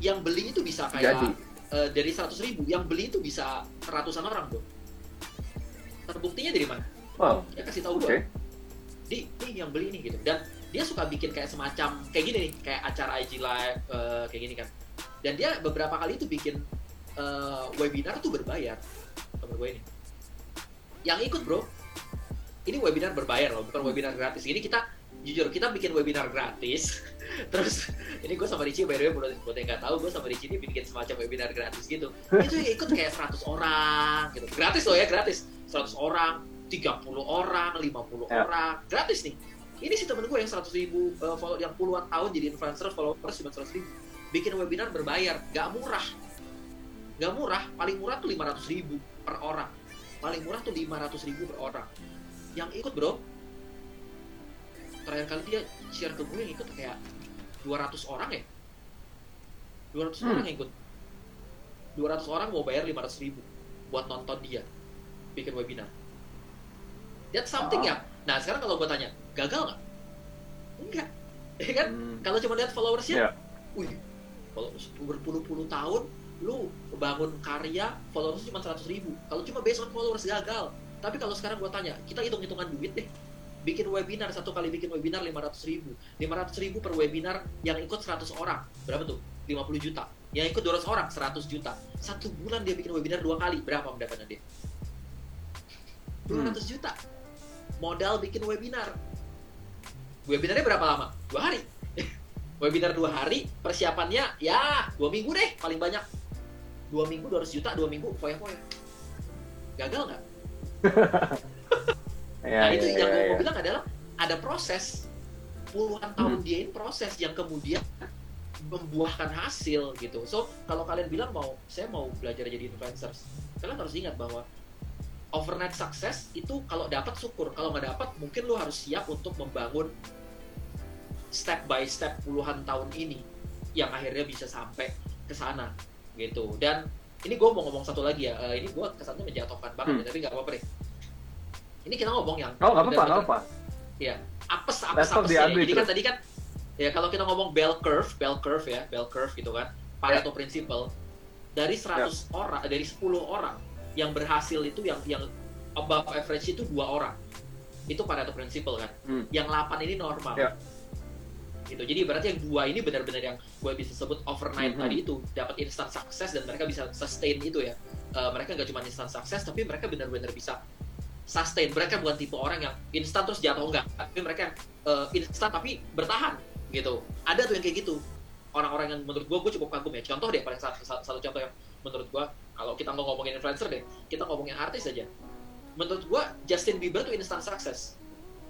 yang beli itu bisa kayak Jadi. eh, dari 100 ribu yang beli itu bisa ratusan orang bro terbuktinya dari mana Wow. dia kasih tahu Oke. gue di nih yang beli nih gitu. Dan dia suka bikin kayak semacam kayak gini nih kayak acara IG live eh, kayak gini kan. Dan dia beberapa kali itu bikin eh, webinar tuh berbayar. Temen gue ini. Yang ikut bro ini webinar berbayar loh bukan webinar gratis. Ini kita jujur kita bikin webinar gratis. Terus ini gue sama Ricci by the way buat, buat yang nggak tahu gue sama Ricci ini bikin semacam webinar gratis gitu. Itu yang ikut kayak 100 orang gitu. Gratis loh ya gratis. 100 orang 30 orang 50 Ya. orang. Gratis nih. Ini si temen gue yang 100 ribu uh, follow yang puluhan tahun jadi influencer followers cuma 100 ribu. Bikin webinar berbayar. Gak murah. Gak murah. Paling murah tuh 500 ribu per orang. Paling murah tuh 500 ribu per orang. Yang ikut bro terakhir kali dia share ke gue yang ikut kayak 200 orang ya? 200 Hmm. orang yang ikut. 200 orang mau bayar 500 ribu buat nonton dia. Bikin webinar that's something ya nah sekarang kalau gue tanya gagal nggak? Enggak. Ya kan? Hmm. kalau cuma lihat followersnya Ya. wih kalau berpuluh-puluh tahun lu bangun karya followers cuma 100 ribu. Kalau cuma based on followers gagal. Tapi kalau sekarang gue tanya kita hitung-hitungan duit deh. Bikin webinar satu kali bikin webinar 500 ribu. 500 ribu per webinar yang ikut 100 orang. Berapa tuh? 50 juta. Yang ikut 200 orang 100 juta. Satu bulan dia bikin webinar dua kali berapa pendapatan dia? 200 juta modal bikin webinar. Webinarnya berapa lama? Dua hari. Webinar dua hari persiapannya ya dua minggu deh paling banyak. Dua minggu 200 juta dua minggu foya-foya. Gagal nggak? Ya, nah itu ya, yang ya, gue ya. mau bilang adalah ada proses. Puluhan tahun Hmm. dia ini proses yang kemudian membuahkan hasil gitu. So kalau kalian bilang mau saya mau belajar jadi influencers, kalian harus ingat bahwa overnight success itu kalau dapat syukur, kalau nggak dapat mungkin lu harus siap untuk membangun step by step puluhan tahun ini yang akhirnya bisa sampai ke sana gitu. Dan ini gue mau ngomong satu lagi ya, eh, ini gue kesannya menjatuhkan banget Hmm. ya, tapi nggak apa-apa deh. Ini kita ngomong yang Oh, nggak apa-apa, nggak apa. apes apes Laptop apes ya. Jadi kan tadi kan ya kalau kita ngomong bell curve, bell curve ya, bell curve gitu kan. Pareto principle dari 100 orang dari 10 orang yang berhasil itu yang yang above average itu dua orang. Itu Pareto principle kan. Hmm. Yang 8 ini normal. Ya. Gitu. Jadi berarti yang dua ini benar-benar yang gue bisa sebut overnight Mhm. tadi itu dapat instant success dan mereka bisa sustain itu ya. Eh, mereka nggak cuma instant success tapi mereka benar-benar bisa sustain. Mereka bukan tipe orang yang instan terus jatuh enggak. Tapi mereka yang eh, instan tapi bertahan gitu. Ada tuh yang kayak gitu. orang-orang yang menurut gue gue cukup kagum ya contoh deh paling satu, satu contoh yang menurut gue kalau kita mau ngomongin influencer deh kita ngomongin artis aja. Menurut gue Justin Bieber tuh instant success.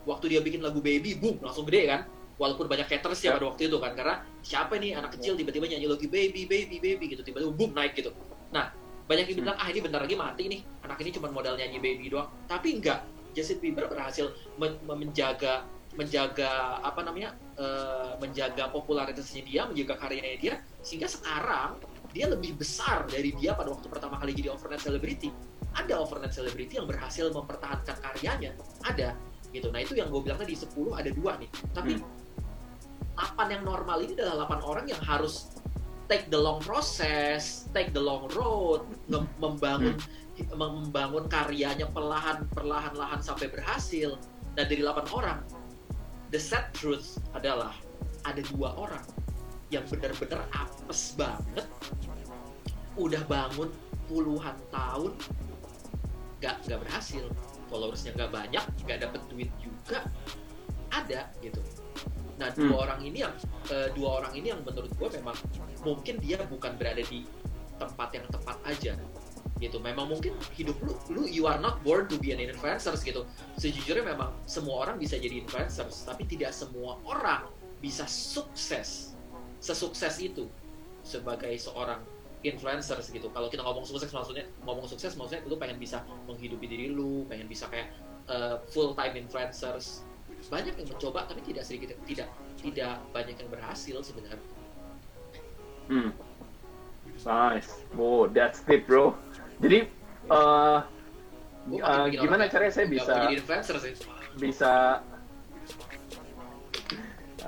Waktu dia bikin lagu Baby boom langsung gede kan? Walaupun banyak haters ya pada waktu itu kan karena siapa nih anak kecil tiba-tiba nyanyi lagu Baby Baby Baby gitu tiba-tiba boom naik gitu. Nah banyak yang bilang ah ini bentar lagi mati nih anak ini cuma modal nyanyi Baby doang. Tapi enggak Justin Bieber berhasil men menjaga menjaga apa namanya uh, menjaga popularitasnya dia menjaga karyanya dia sehingga sekarang dia lebih besar dari dia pada waktu pertama kali jadi overnight celebrity ada overnight celebrity yang berhasil mempertahankan karyanya ada gitu nah itu yang gue bilang tadi 10 ada dua nih tapi hmm. 8 yang normal ini adalah 8 orang yang harus take the long process take the long road membangun hmm. membangun karyanya perlahan perlahan lahan sampai berhasil dan dari 8 orang the sad truth adalah ada dua orang yang benar-benar apes banget udah bangun puluhan tahun gak nggak berhasil. Followersnya nggak banyak nggak dapet duit juga ada gitu. Nah dua hmm. orang ini yang uh, dua orang ini yang menurut gue memang mungkin dia bukan berada di tempat yang tepat aja gitu. Memang mungkin hidup lu lu you are not born to be an influencer gitu. Sejujurnya memang semua orang bisa jadi influencer tapi tidak semua orang bisa sukses sesukses itu sebagai seorang influencer gitu. Kalau kita ngomong sukses maksudnya ngomong sukses maksudnya lu pengen bisa menghidupi diri lu pengen bisa kayak uh, eh, full time influencers. Banyak yang mencoba tapi tidak sedikit tidak tidak banyak yang berhasil sebenarnya. Hmm. nice. Oh that's tip bro. Jadi uh, uh, gimana caranya saya bisa bisa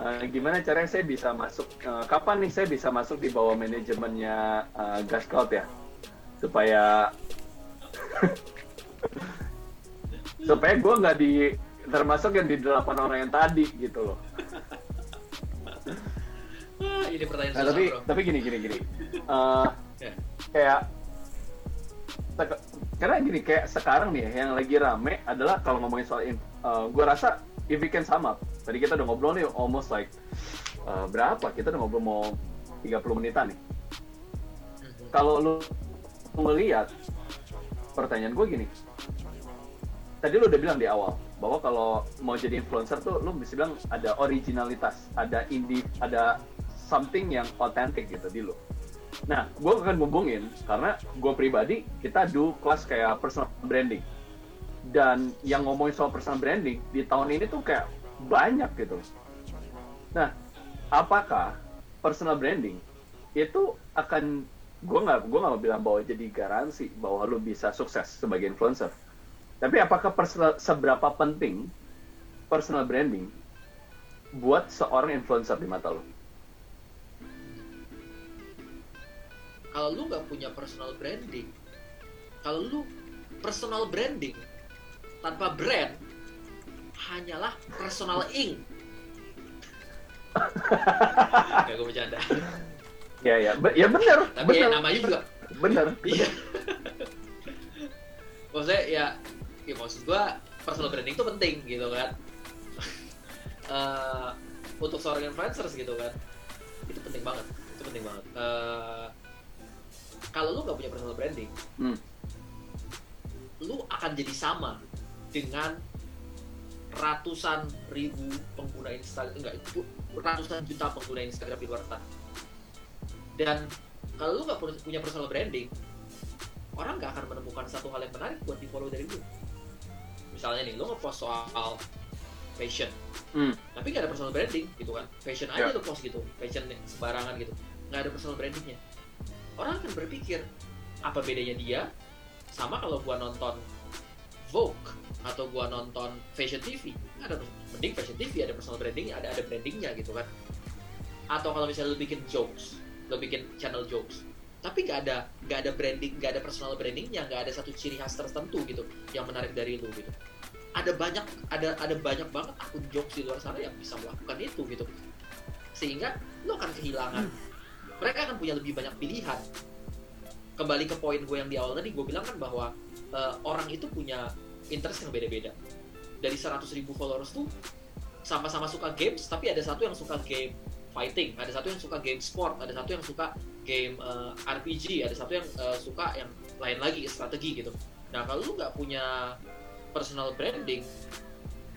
uh, gimana caranya saya bisa masuk uh, kapan nih saya bisa masuk di bawah manajemennya uh, Gas Cloud ya supaya supaya gue nggak di termasuk yang di delapan orang yang tadi gitu loh. Ini pertanyaan nah, tapi bro. tapi gini gini gini. Uh, yeah. Kayak karena gini kayak sekarang nih yang lagi rame adalah kalau ngomongin soal uh, eh, gue rasa if we can sum up tadi kita udah ngobrol nih almost like uh, berapa? Kita udah ngobrol mau 30 menitan nih. Kalau lu ngeliat pertanyaan gue gini. Tadi lu udah bilang di awal bahwa kalau mau jadi influencer tuh lu bisa bilang ada originalitas ada indie ada something yang authentic gitu di lu. Nah, gue akan ngomongin karena gue pribadi kita do kelas kayak personal branding. Dan yang ngomongin soal personal branding di tahun ini tuh kayak banyak gitu. Nah, apakah personal branding itu akan gue nggak gue nggak bilang bahwa jadi garansi bahwa lo bisa sukses sebagai influencer. Tapi apakah personal, seberapa penting personal branding buat seorang influencer di mata lo? kalau lu nggak punya personal branding kalau lu personal branding tanpa brand hanyalah personal ink. Gak gue bercanda. Ya ya. Be ya benar tapi bener. ya namanya juga benar iya. Maksudnya ya ya maksud gue personal branding itu penting gitu kan. Uh, untuk seorang influencers gitu kan itu penting banget. Itu penting banget. Uh, kalau lu nggak punya personal branding hmm. lu akan jadi sama dengan ratusan ribu pengguna Instagram enggak ratusan juta pengguna Instagram di luar sana dan kalau lu nggak punya personal branding orang nggak akan menemukan satu hal yang menarik buat di follow dari lu. Misalnya nih lu ngepost soal fashion. Hmm. tapi nggak ada personal branding gitu kan? Fashion aja yeah. lu post gitu fashion sembarangan gitu. Nggak ada personal brandingnya. Orang akan berpikir apa bedanya dia sama kalau gua nonton Vogue atau gua nonton Fashion TV ada mending Fashion TV ada personal branding ada ada brandingnya gitu kan. Atau kalau misalnya lu bikin jokes lu bikin channel jokes tapi nggak ada nggak ada branding nggak ada personal brandingnya nggak ada satu ciri khas tertentu gitu yang menarik dari lu gitu. Ada banyak ada ada banyak banget akun jokes di luar sana yang bisa melakukan itu gitu. Sehingga lu akan kehilangan mereka akan punya lebih banyak pilihan. Kembali ke poin gue yang di awal tadi gue bilang kan bahwa uh, orang itu punya interest yang beda-beda. Dari 100 ribu followers tuh sama-sama suka games tapi ada satu yang suka game fighting ada satu yang suka game sport ada satu yang suka game uh, RPG ada satu yang uh, suka yang lain lagi strategi gitu. Nah kalau lu nggak punya personal branding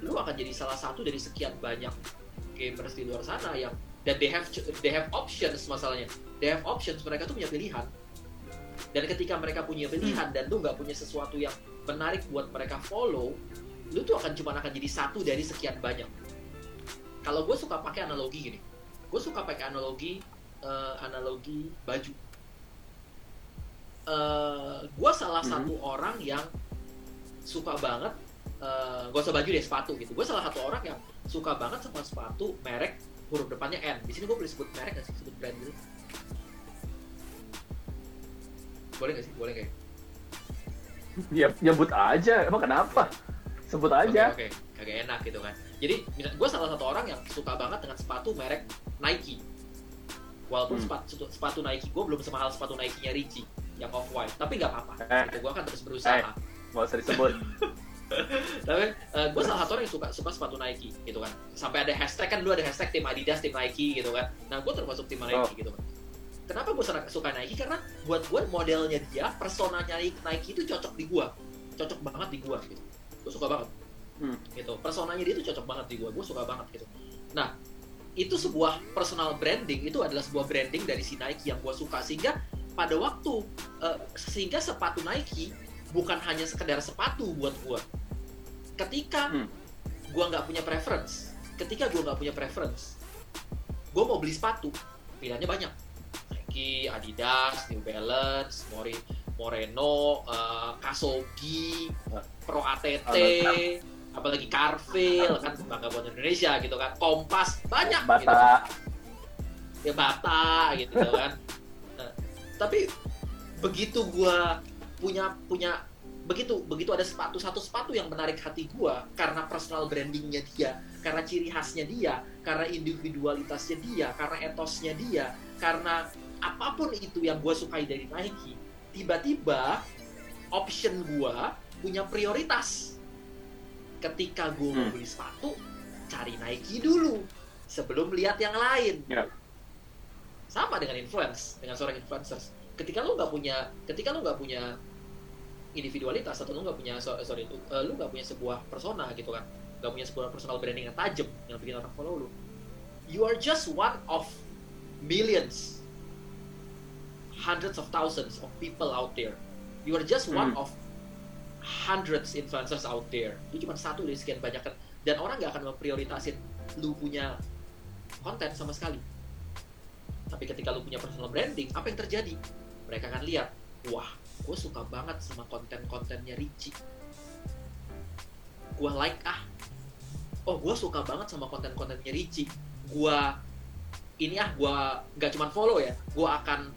lu akan jadi salah satu dari sekian banyak gamers di luar sana yang dan they have they have options masalahnya. They have options mereka tuh punya pilihan. Dan ketika mereka punya pilihan dan lu nggak punya sesuatu yang menarik buat mereka follow lu tuh akan cuma akan jadi satu dari sekian banyak. Kalau gue suka pakai analogi gini. Gue suka pakai analogi uh, analogi baju. Uh, gue salah Mhm. satu orang yang suka banget uh, gue usah baju deh sepatu gitu. Gue salah satu orang yang suka banget sama sepatu merek huruf depannya N. Di sini gue boleh sebut merek gak sih? Sebut brand gitu? Boleh gak sih? Boleh gak ya? Ya, nyebut aja. Emang kenapa? Sebut aja. Oke, oke. kagak enak gitu kan. Jadi, gue salah satu orang yang suka banget dengan sepatu merek Nike. Walaupun Hmm. sepatu, sepatu Nike gue belum semahal sepatu Nike-nya Ricci yang off white, tapi nggak apa-apa. Eh. Gitu. Gue akan terus berusaha. Eh. Nggak usah disebut. Tapi gue salah satu orang yang suka suka sepatu Nike gitu kan. Sampai ada hashtag kan dulu ada hashtag tim Adidas, tim Nike gitu kan. Nah, gue termasuk tim Nike Oh. gitu kan. Kenapa gue suka Nike? Karena buat gue modelnya dia, personanya Nike itu cocok di gue, cocok banget di gue gitu. Gue suka banget Hmm. gitu personanya dia tuh cocok banget di gue gue suka banget gitu nah itu sebuah personal branding itu adalah sebuah branding dari si Nike yang gue suka sehingga pada waktu eh, sehingga sepatu Nike bukan hanya sekedar sepatu buat gue ketika Hmm. gue nggak punya preference ketika gue nggak punya preference gue mau beli sepatu pilihannya banyak Nike Adidas New Balance Mori Moreno eh, Kasogi Pro ATT apalagi Carvel kan bangga buat Indonesia gitu kan. Kompas banyak gitu. Bata. ya bata gitu kan. Nah, tapi begitu gua punya punya begitu begitu ada sepatu satu sepatu yang menarik hati gua karena personal brandingnya dia karena ciri khasnya dia karena individualitasnya dia karena etosnya dia karena apa pun itu yang gua sukai dari Nike tiba-tiba option gua punya prioritas. Ketika gua mau Hmm. beli sepatu cari Nike dulu sebelum lihat yang lain. Ya. sama dengan influence dengan seorang influencers ketika lu nggak punya ketika lu nggak punya individualitas atau lu nggak punya so- sorry itu eh, lu nggak punya sebuah persona gitu kan. Nggak punya sebuah personal branding yang tajam yang bikin orang follow lu. You are just one of millions hundreds of thousands of people out there. You are just one Hmm. of hundreds influencers out there. Itu cuma satu dari sekian banyak kan. Dan orang nggak akan memprioritasin lu punya konten sama sekali. Tapi ketika lu punya personal branding apa yang terjadi? Mereka akan lihat wah gue suka banget sama konten-kontennya Ricci. Gue like ah. Oh gue suka banget sama konten-kontennya Ricci. Gue ini ah gue nggak cuma follow ya. Gue akan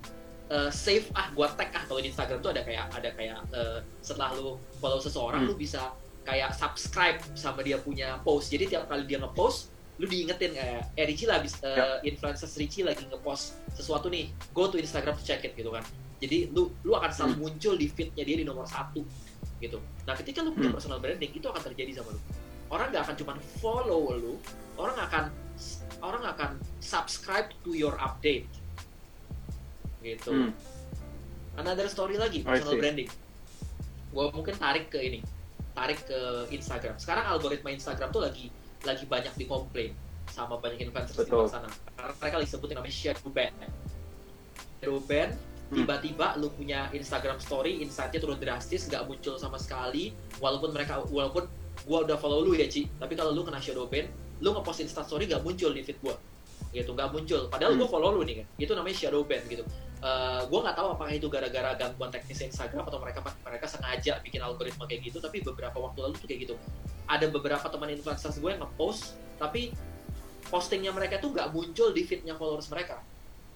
uh, save ah gue tag ah kalau di Instagram tuh ada kayak ada kayak uh, setelah lu follow seseorang Hmm. lu bisa kayak subscribe sama dia punya post jadi tiap kali dia ngepost lu diingetin kayak eh Ricci lah habis uh, influencer Ricci lagi ngepost sesuatu nih go to Instagram to check it gitu kan jadi lu lu akan selalu Hmm. muncul di feednya dia di nomor satu gitu nah ketika lu punya Hmm. personal branding itu akan terjadi sama lu orang nggak akan cuma follow lu orang akan orang akan subscribe to your update gitu. Hmm. another story lagi personal branding. Gue mungkin tarik ke ini tarik ke Instagram. Sekarang algoritma Instagram tuh lagi lagi banyak dikomplain sama banyak influencer di luar sana. Karena mereka lagi sebutin namanya shadow ban. Shadow ban Hmm. tiba-tiba lu punya Instagram story insightnya turun drastis nggak muncul sama sekali. Walaupun mereka walaupun gua udah follow lu ya Ci. Tapi kalau lu kena shadow ban lu ngepost Insta story nggak muncul di feed gua. Gitu nggak muncul. Padahal Hmm. gua follow lu nih kan. Itu namanya shadow ban gitu Eh, gue nggak tahu apakah itu gara-gara gangguan teknis Instagram atau mereka mereka sengaja bikin algoritma kayak gitu tapi beberapa waktu lalu tuh kayak gitu ada beberapa teman influencers gue yang ngepost tapi postingnya mereka tuh nggak muncul di feednya followers mereka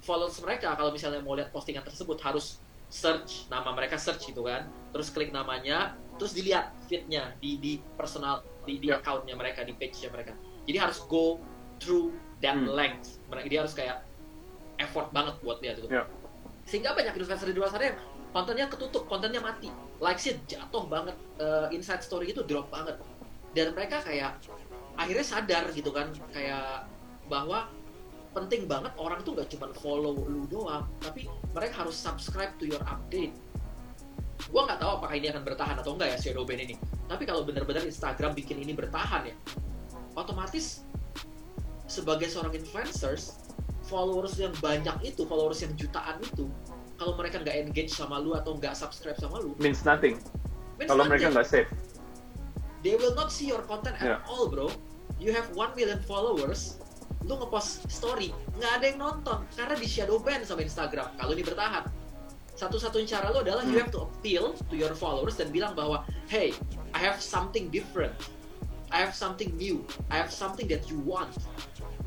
followers mereka kalau misalnya mau lihat postingan tersebut harus search nama mereka search gitu kan terus klik namanya terus dilihat feednya di di personal di di Ya. accountnya mereka di page-nya mereka jadi harus go through that Hmm. length mereka dia harus kayak effort banget buat lihat itu Ya. Sehingga banyak influencer di luar sana yang kontennya ketutup kontennya mati. Likes-nya jatuh banget. Eh, inside story itu drop banget. Dan mereka kayak akhirnya sadar gitu kan kayak bahwa penting banget orang tuh gak cuma follow lu doang tapi mereka harus subscribe to your update. Gua nggak tahu apakah ini akan bertahan atau enggak ya shadow ban ini. Tapi kalau benar-benar Instagram bikin ini bertahan ya otomatis sebagai seorang influencers followers yang banyak itu followers yang jutaan itu kalau mereka nggak engage sama lu atau nggak subscribe sama lu means nothing. means kalau mereka nggak save they will not see your content at Yeah. all bro. You have 1 million followers lu ngepost story nggak ada yang nonton karena di shadow ban sama Instagram kalau ini bertahan. Satu-satunya cara lu adalah you Hmm. have to appeal to your followers dan bilang bahwa hey I have something different. I have something new. I have something that you want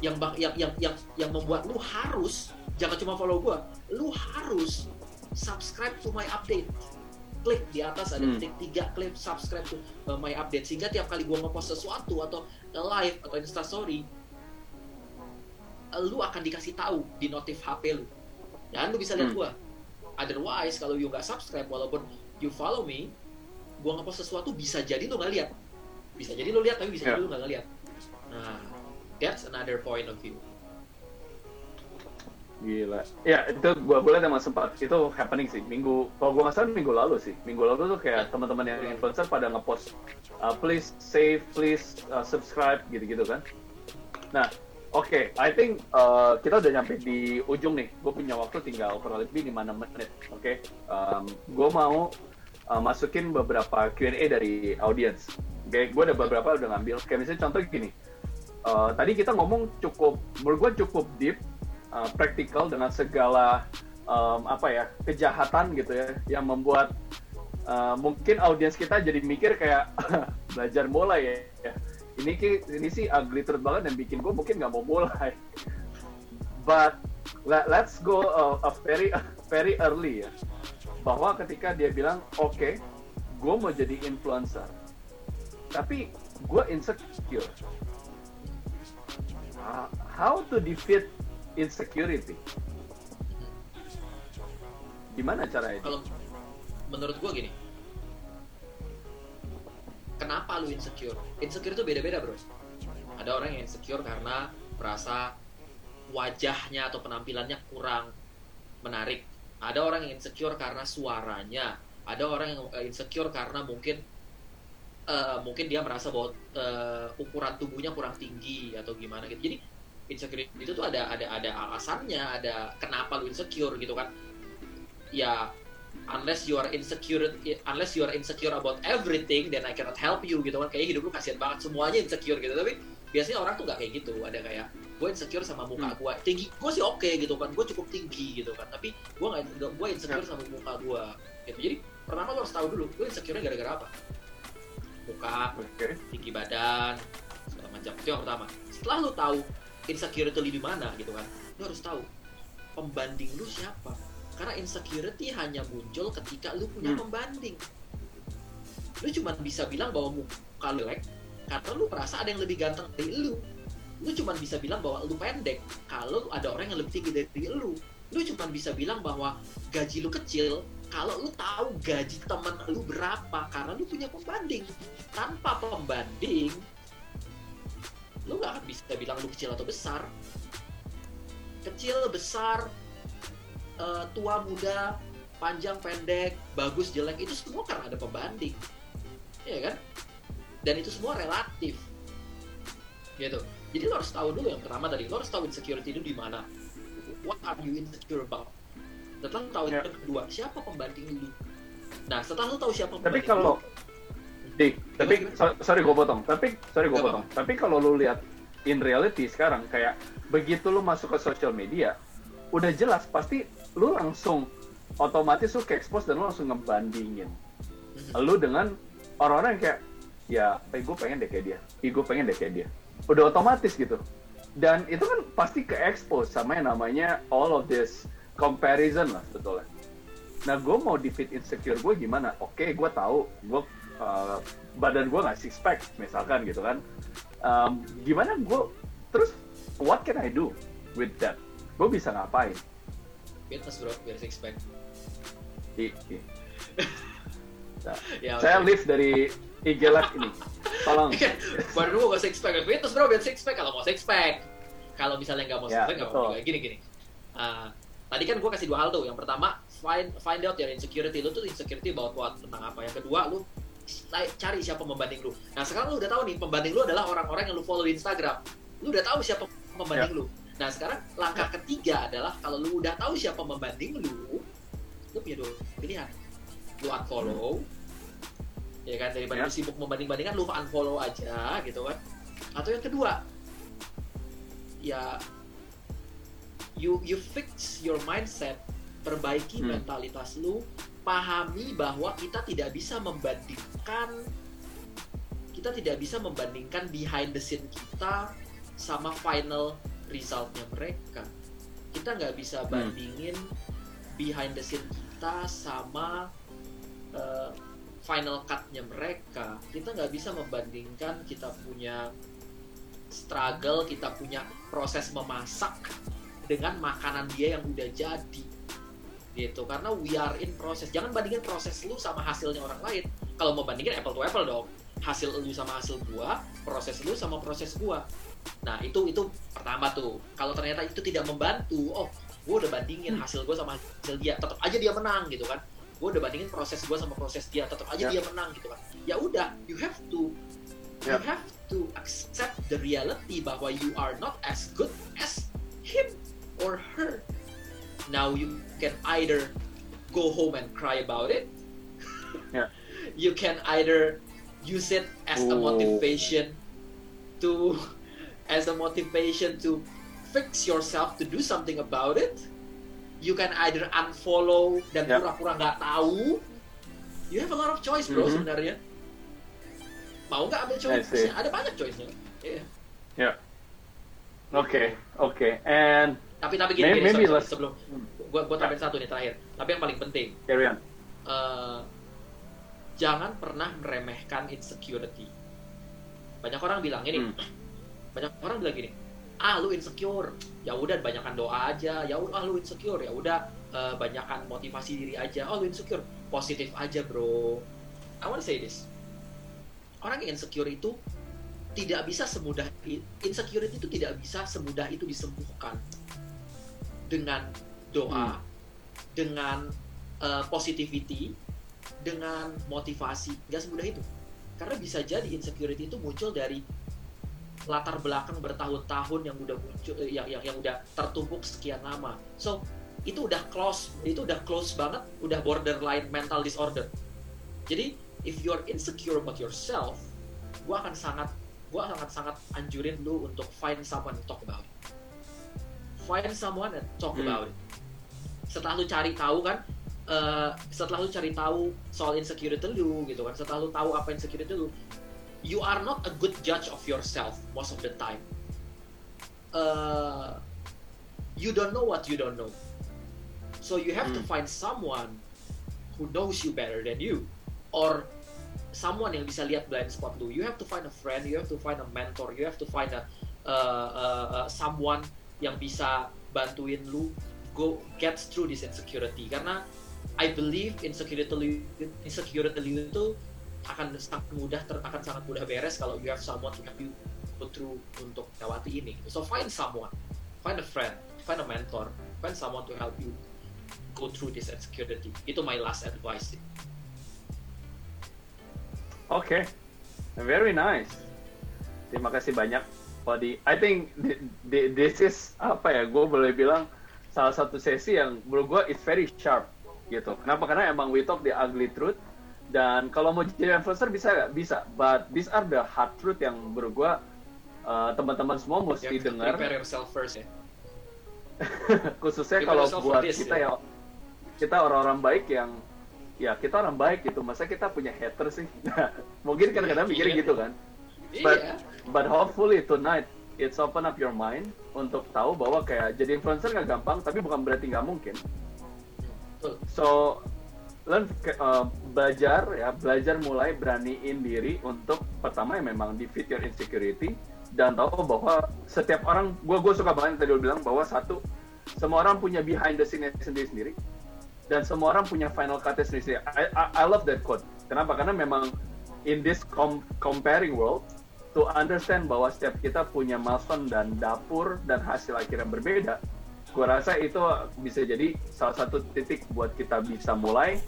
yang yang yang yang yang membuat lu harus jangan cuma follow gua lu harus subscribe to my update. Klik di atas ada Hmm. titik tiga klik subscribe to uh, my update. Sehingga tiap kali gua ngepost sesuatu atau live atau instastory lu akan dikasih tahu di notif HP lu. Dan lu bisa lihat Hmm. gua. Otherwise kalau you nggak subscribe walaupun you follow me gua ngepost sesuatu bisa jadi lu nggak lihat. Bisa jadi lu lihat tapi bisa Yeah. jadi lu nggak lihat nah that's another point of view Gila. Ya, itu gua boleh emang sempat itu happening sih. Minggu kalau gua nggak salah minggu lalu sih. Minggu lalu tuh kayak teman-teman yang influencer pada ngepost uh, please save, please uh, subscribe gitu-gitu kan. Nah, oke, I think uh, kita udah nyampe di ujung nih. Gue punya waktu tinggal kurang lebih 5 menit. Oke. Um, gue mau uh, masukin beberapa Q&A dari audience. Oke, gue ada beberapa udah ngambil. Kayak misalnya contoh gini. Uh, tadi kita ngomong cukup, menurut gue cukup deep, uh, praktikal dengan segala um, apa ya kejahatan gitu ya, yang membuat uh, mungkin audiens kita jadi mikir kayak belajar mulai ya. Ini ini sih ugly truth banget dan bikin gue mungkin nggak mau mulai. But let, let's go uh, a very very early ya. Bahwa ketika dia bilang, oke, okay, gue mau jadi influencer, tapi gue insecure. How to defeat insecurity? Gimana caranya? kalau menurut gua gini. Kenapa lu insecure? Insecure itu beda-beda bro. Ada orang yang insecure karena merasa wajahnya atau penampilannya kurang menarik. Ada orang yang insecure karena suaranya. Ada orang yang eh, insecure karena mungkin eh, mungkin dia merasa bahwa eh, ukuran tubuhnya kurang tinggi atau gimana gitu. Jadi insecure itu tuh ada ada ada alasannya ada kenapa lu insecure gitu kan. Ya unless you are insecure unless you are insecure about everything then I cannot help you gitu kan. Kayak hidup lu kasihan banget semuanya insecure gitu. Tapi biasanya orang tuh nggak kayak gitu. Ada kayak gue insecure sama muka Hmm. gue tinggi gue sih oke gitu kan. Gue cukup tinggi gitu kan. Tapi gue nggak gue insecure sama muka gue gitu. Jadi pertama lo harus tahu dulu gue insecure gara-gara apa muka Oke. tinggi badan segala macam. Itu yang pertama. Setelah lu tahu insecurity lu di mana gitu kan lu harus tahu pembanding lu siapa. Karena insecurity hanya muncul ketika lu punya Hmm. pembanding. Lu cuma bisa bilang bahwa muka lu jelek karena lu merasa ada yang lebih ganteng dari lu. Lu cuma bisa bilang bahwa lu pendek kalau ada orang yang lebih tinggi dari lu. Lu cuma bisa bilang bahwa gaji lu kecil kalau lu tahu gaji teman lu berapa karena lu punya pembanding. Tanpa pembanding lu nggak akan bisa bilang lu kecil atau besar. Kecil besar eh, tua muda panjang pendek bagus jelek itu semua karena ada pembanding. Ya kan? Dan itu semua relatif. Gitu. Jadi lo harus tahu dulu yang pertama tadi lo harus tahu insecurity itu di mana. What are you insecure about setelah tahu Ya. yang kedua siapa pembanding lu nah setelah lo tahu siapa Tapi kalau lu, Di, tapi so- sorry gue potong. Tapi sorry gue potong. Tapi kalau lu lihat in reality sekarang kayak begitu lu masuk ke social media, udah jelas pasti lu langsung otomatis lu ke expose dan lu langsung ngebandingin. Mhm. Lu dengan orang-orang yang kayak ya, eh gue pengen deh kayak dia, ih gue pengen deh kayak dia. Udah otomatis gitu. Dan itu kan pasti ke expose sama yang namanya all of this comparison lah sebetulnya. Nah, gue mau defeat insecure gue gimana? Oke, gue tahu, gue uh, badan gue nggak six pack, misalkan gitu kan. Um, gimana gue terus what can I do with that? Gue bisa ngapain? fitness bro biar six pack I- i- Nah, ya saya live dari IG Live ini. Tolong. baru lu gak six pack fitness bro biar six pack kalau mau six pack kalau misalnya nggak mau Ya, selesai nggak apa-apa gini gini Uh, tadi kan gue kasih dua hal tuh. Yang pertama find find out your insecurity. Lu tuh insecurity about what? Tentang apa? Yang kedua lu cari- siapa pembanding lu. Nah sekarang lu udah tahu nih pembanding lu adalah orang-orang yang lu follow di Instagram. Lu udah tahu siapa pembanding lu. Nah sekarang langkah ketiga adalah kalau lu udah tahu siapa pembanding lu lu punya dua pilihan. Lu unfollow ya kan? Daripada Ya. lu sibuk membanding-bandingkan lu unfollow aja gitu kan? Atau yang kedua ya you you fix your mindset perbaiki Hmm. mentalitas lu pahami bahwa kita tidak bisa membandingkan kita tidak bisa membandingkan behind the scene kita sama final resultnya mereka kita nggak bisa Hmm. bandingin behind the scene kita sama uh, final cutnya mereka kita nggak bisa membandingkan kita punya struggle kita punya proses memasak dengan makanan dia yang udah jadi. Gitu karena we are in proses jangan bandingin proses lu sama hasilnya orang lain. Kalau mau bandingin apple to apple dong. Hasil lu sama hasil gua proses lu sama proses gua. Nah itu itu pertama tuh. Kalau ternyata itu tidak membantu oh gua udah bandingin hasil gua sama hasil dia tetap aja dia menang gitu kan. Gua udah bandingin proses gua sama proses dia tetap aja Ya. dia menang gitu kan. Ya udah you have to Ya. you have to accept the reality bahwa you are not as good as him or her. Now you can either go home and cry about it. Yeah. You can either use it as a Oh. motivation to as a motivation to fix yourself to do something about it. You can either unfollow dan Yeah. pura-pura nggak tahu. You have a lot of choice, bro. Mhm. Sebenarnya mau nggak ambil choice? Ada banyak choice-nya. Iya. Yeah. Okay, okay. And Tapi tapi gini, Maybe- gini maybe sorry, sebelum gua gua tambahin satu nih terakhir. Tapi yang paling penting, carry on. eh, jangan pernah meremehkan insecurity. Banyak orang bilang ini, Hmm. banyak orang bilang gini, ah lu insecure, ya udah banyakan doa aja, ya udah ah, lu insecure, ya udah eh, banyakan motivasi diri aja, oh lu insecure, positif aja bro. I wanna say this, orang yang insecure itu tidak bisa semudah insecurity itu tidak bisa semudah itu disembuhkan dengan doa, dengan uh, positivity, dengan motivasi, nggak semudah itu. Karena bisa jadi insecurity itu muncul dari latar belakang bertahun-tahun yang udah muncul, eh, yang yang yang udah tertumpuk sekian lama. So itu udah close, itu udah close banget, udah borderline mental disorder. Jadi if you're insecure about yourself, gua akan sangat gua sangat sangat anjurin lu untuk find someone to talk about it. Find someone and talk Hmm. about it. Setelah lu cari tahu kan, eh, setelah lu cari tahu soal insecurity lu gitu kan, setelah lu tahu apa insecurity lu, you are not a good judge of yourself most of the time. Uh, you don't know what you don't know. So you have to Hmm. find someone who knows you better than you, or someone yang bisa lihat blind spot lu. You have to find a friend, you have to find a mentor, you have to find a uh, uh, uh, someone yang bisa bantuin lu go get through this insecurity. Karena I believe insecurity insecurity itu akan sangat mudah ter, akan sangat mudah beres kalau you have someone to help you go through untuk melewati ini. So find someone, find a friend, find a mentor, find someone to help you go through this insecurity. Itu my last advice. Okay, very nice. Terima kasih banyak, Podi. I think thi- thi- this is apa ya? Gue boleh bilang salah satu sesi yang menurut gue it's very sharp gitu. Kenapa? Karena emang we talk the ugly truth. Dan kalau mau jadi influencer bisa nggak? Bisa. But these are the hard truth yang menurut gue uh, teman-teman semua mesti to dengar. prepare yourself first ya. khususnya Prepare kalau buat this, kita ya. ya kita orang-orang baik yang ya kita orang baik gitu masa kita punya hater sih Nah, mungkin kadang-kadang mikirnya Iya. gitu kan but Iya. but hopefully tonight it's open up your mind untuk tahu bahwa kayak jadi influencer nggak gampang tapi bukan berarti nggak mungkin. So learn uh, belajar ya belajar mulai beraniin diri untuk pertama yang memang defeat your insecurity dan tahu bahwa setiap orang gue gue suka banget yang tadi lo bilang bahwa satu semua orang punya behind the scene sendiri sendiri dan semua orang punya final cut sendiri. I, I, I love that quote. Kenapa? Karena memang in this com- comparing world to understand bahwa setiap kita punya milestone dan dapur dan hasil akhir yang berbeda, gue rasa itu bisa jadi salah satu titik buat kita bisa mulai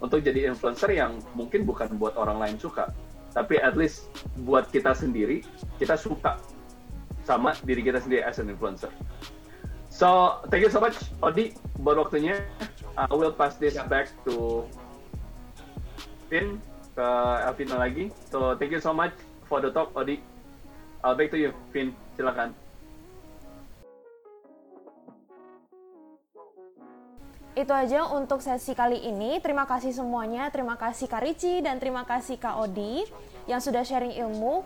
untuk jadi influencer yang mungkin bukan buat orang lain suka, tapi at least buat kita sendiri, kita suka sama diri kita sendiri as an influencer. So, thank you so much, Odi, buat waktunya. I will pass this Yeah. back to Vin, ke Elvina lagi. So, thank you so much for the talk, Odi. I'll back to you, Vin. Silakan. Itu aja untuk sesi kali ini. Terima kasih semuanya. Terima kasih Kak Ricci dan terima kasih Kak Odi yang sudah sharing ilmu.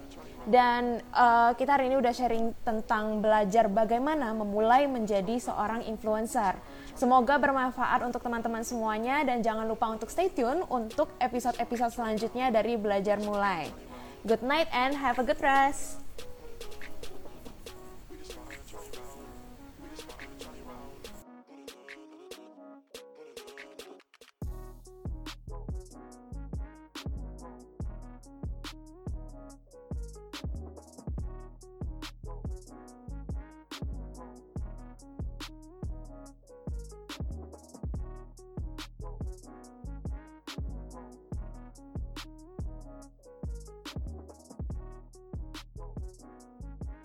Dan eh, kita hari ini udah sharing tentang belajar bagaimana memulai menjadi seorang influencer. Semoga bermanfaat untuk teman-teman semuanya dan jangan lupa untuk stay tune untuk episode-episode selanjutnya dari Belajar Mulai. Good night and have a good rest.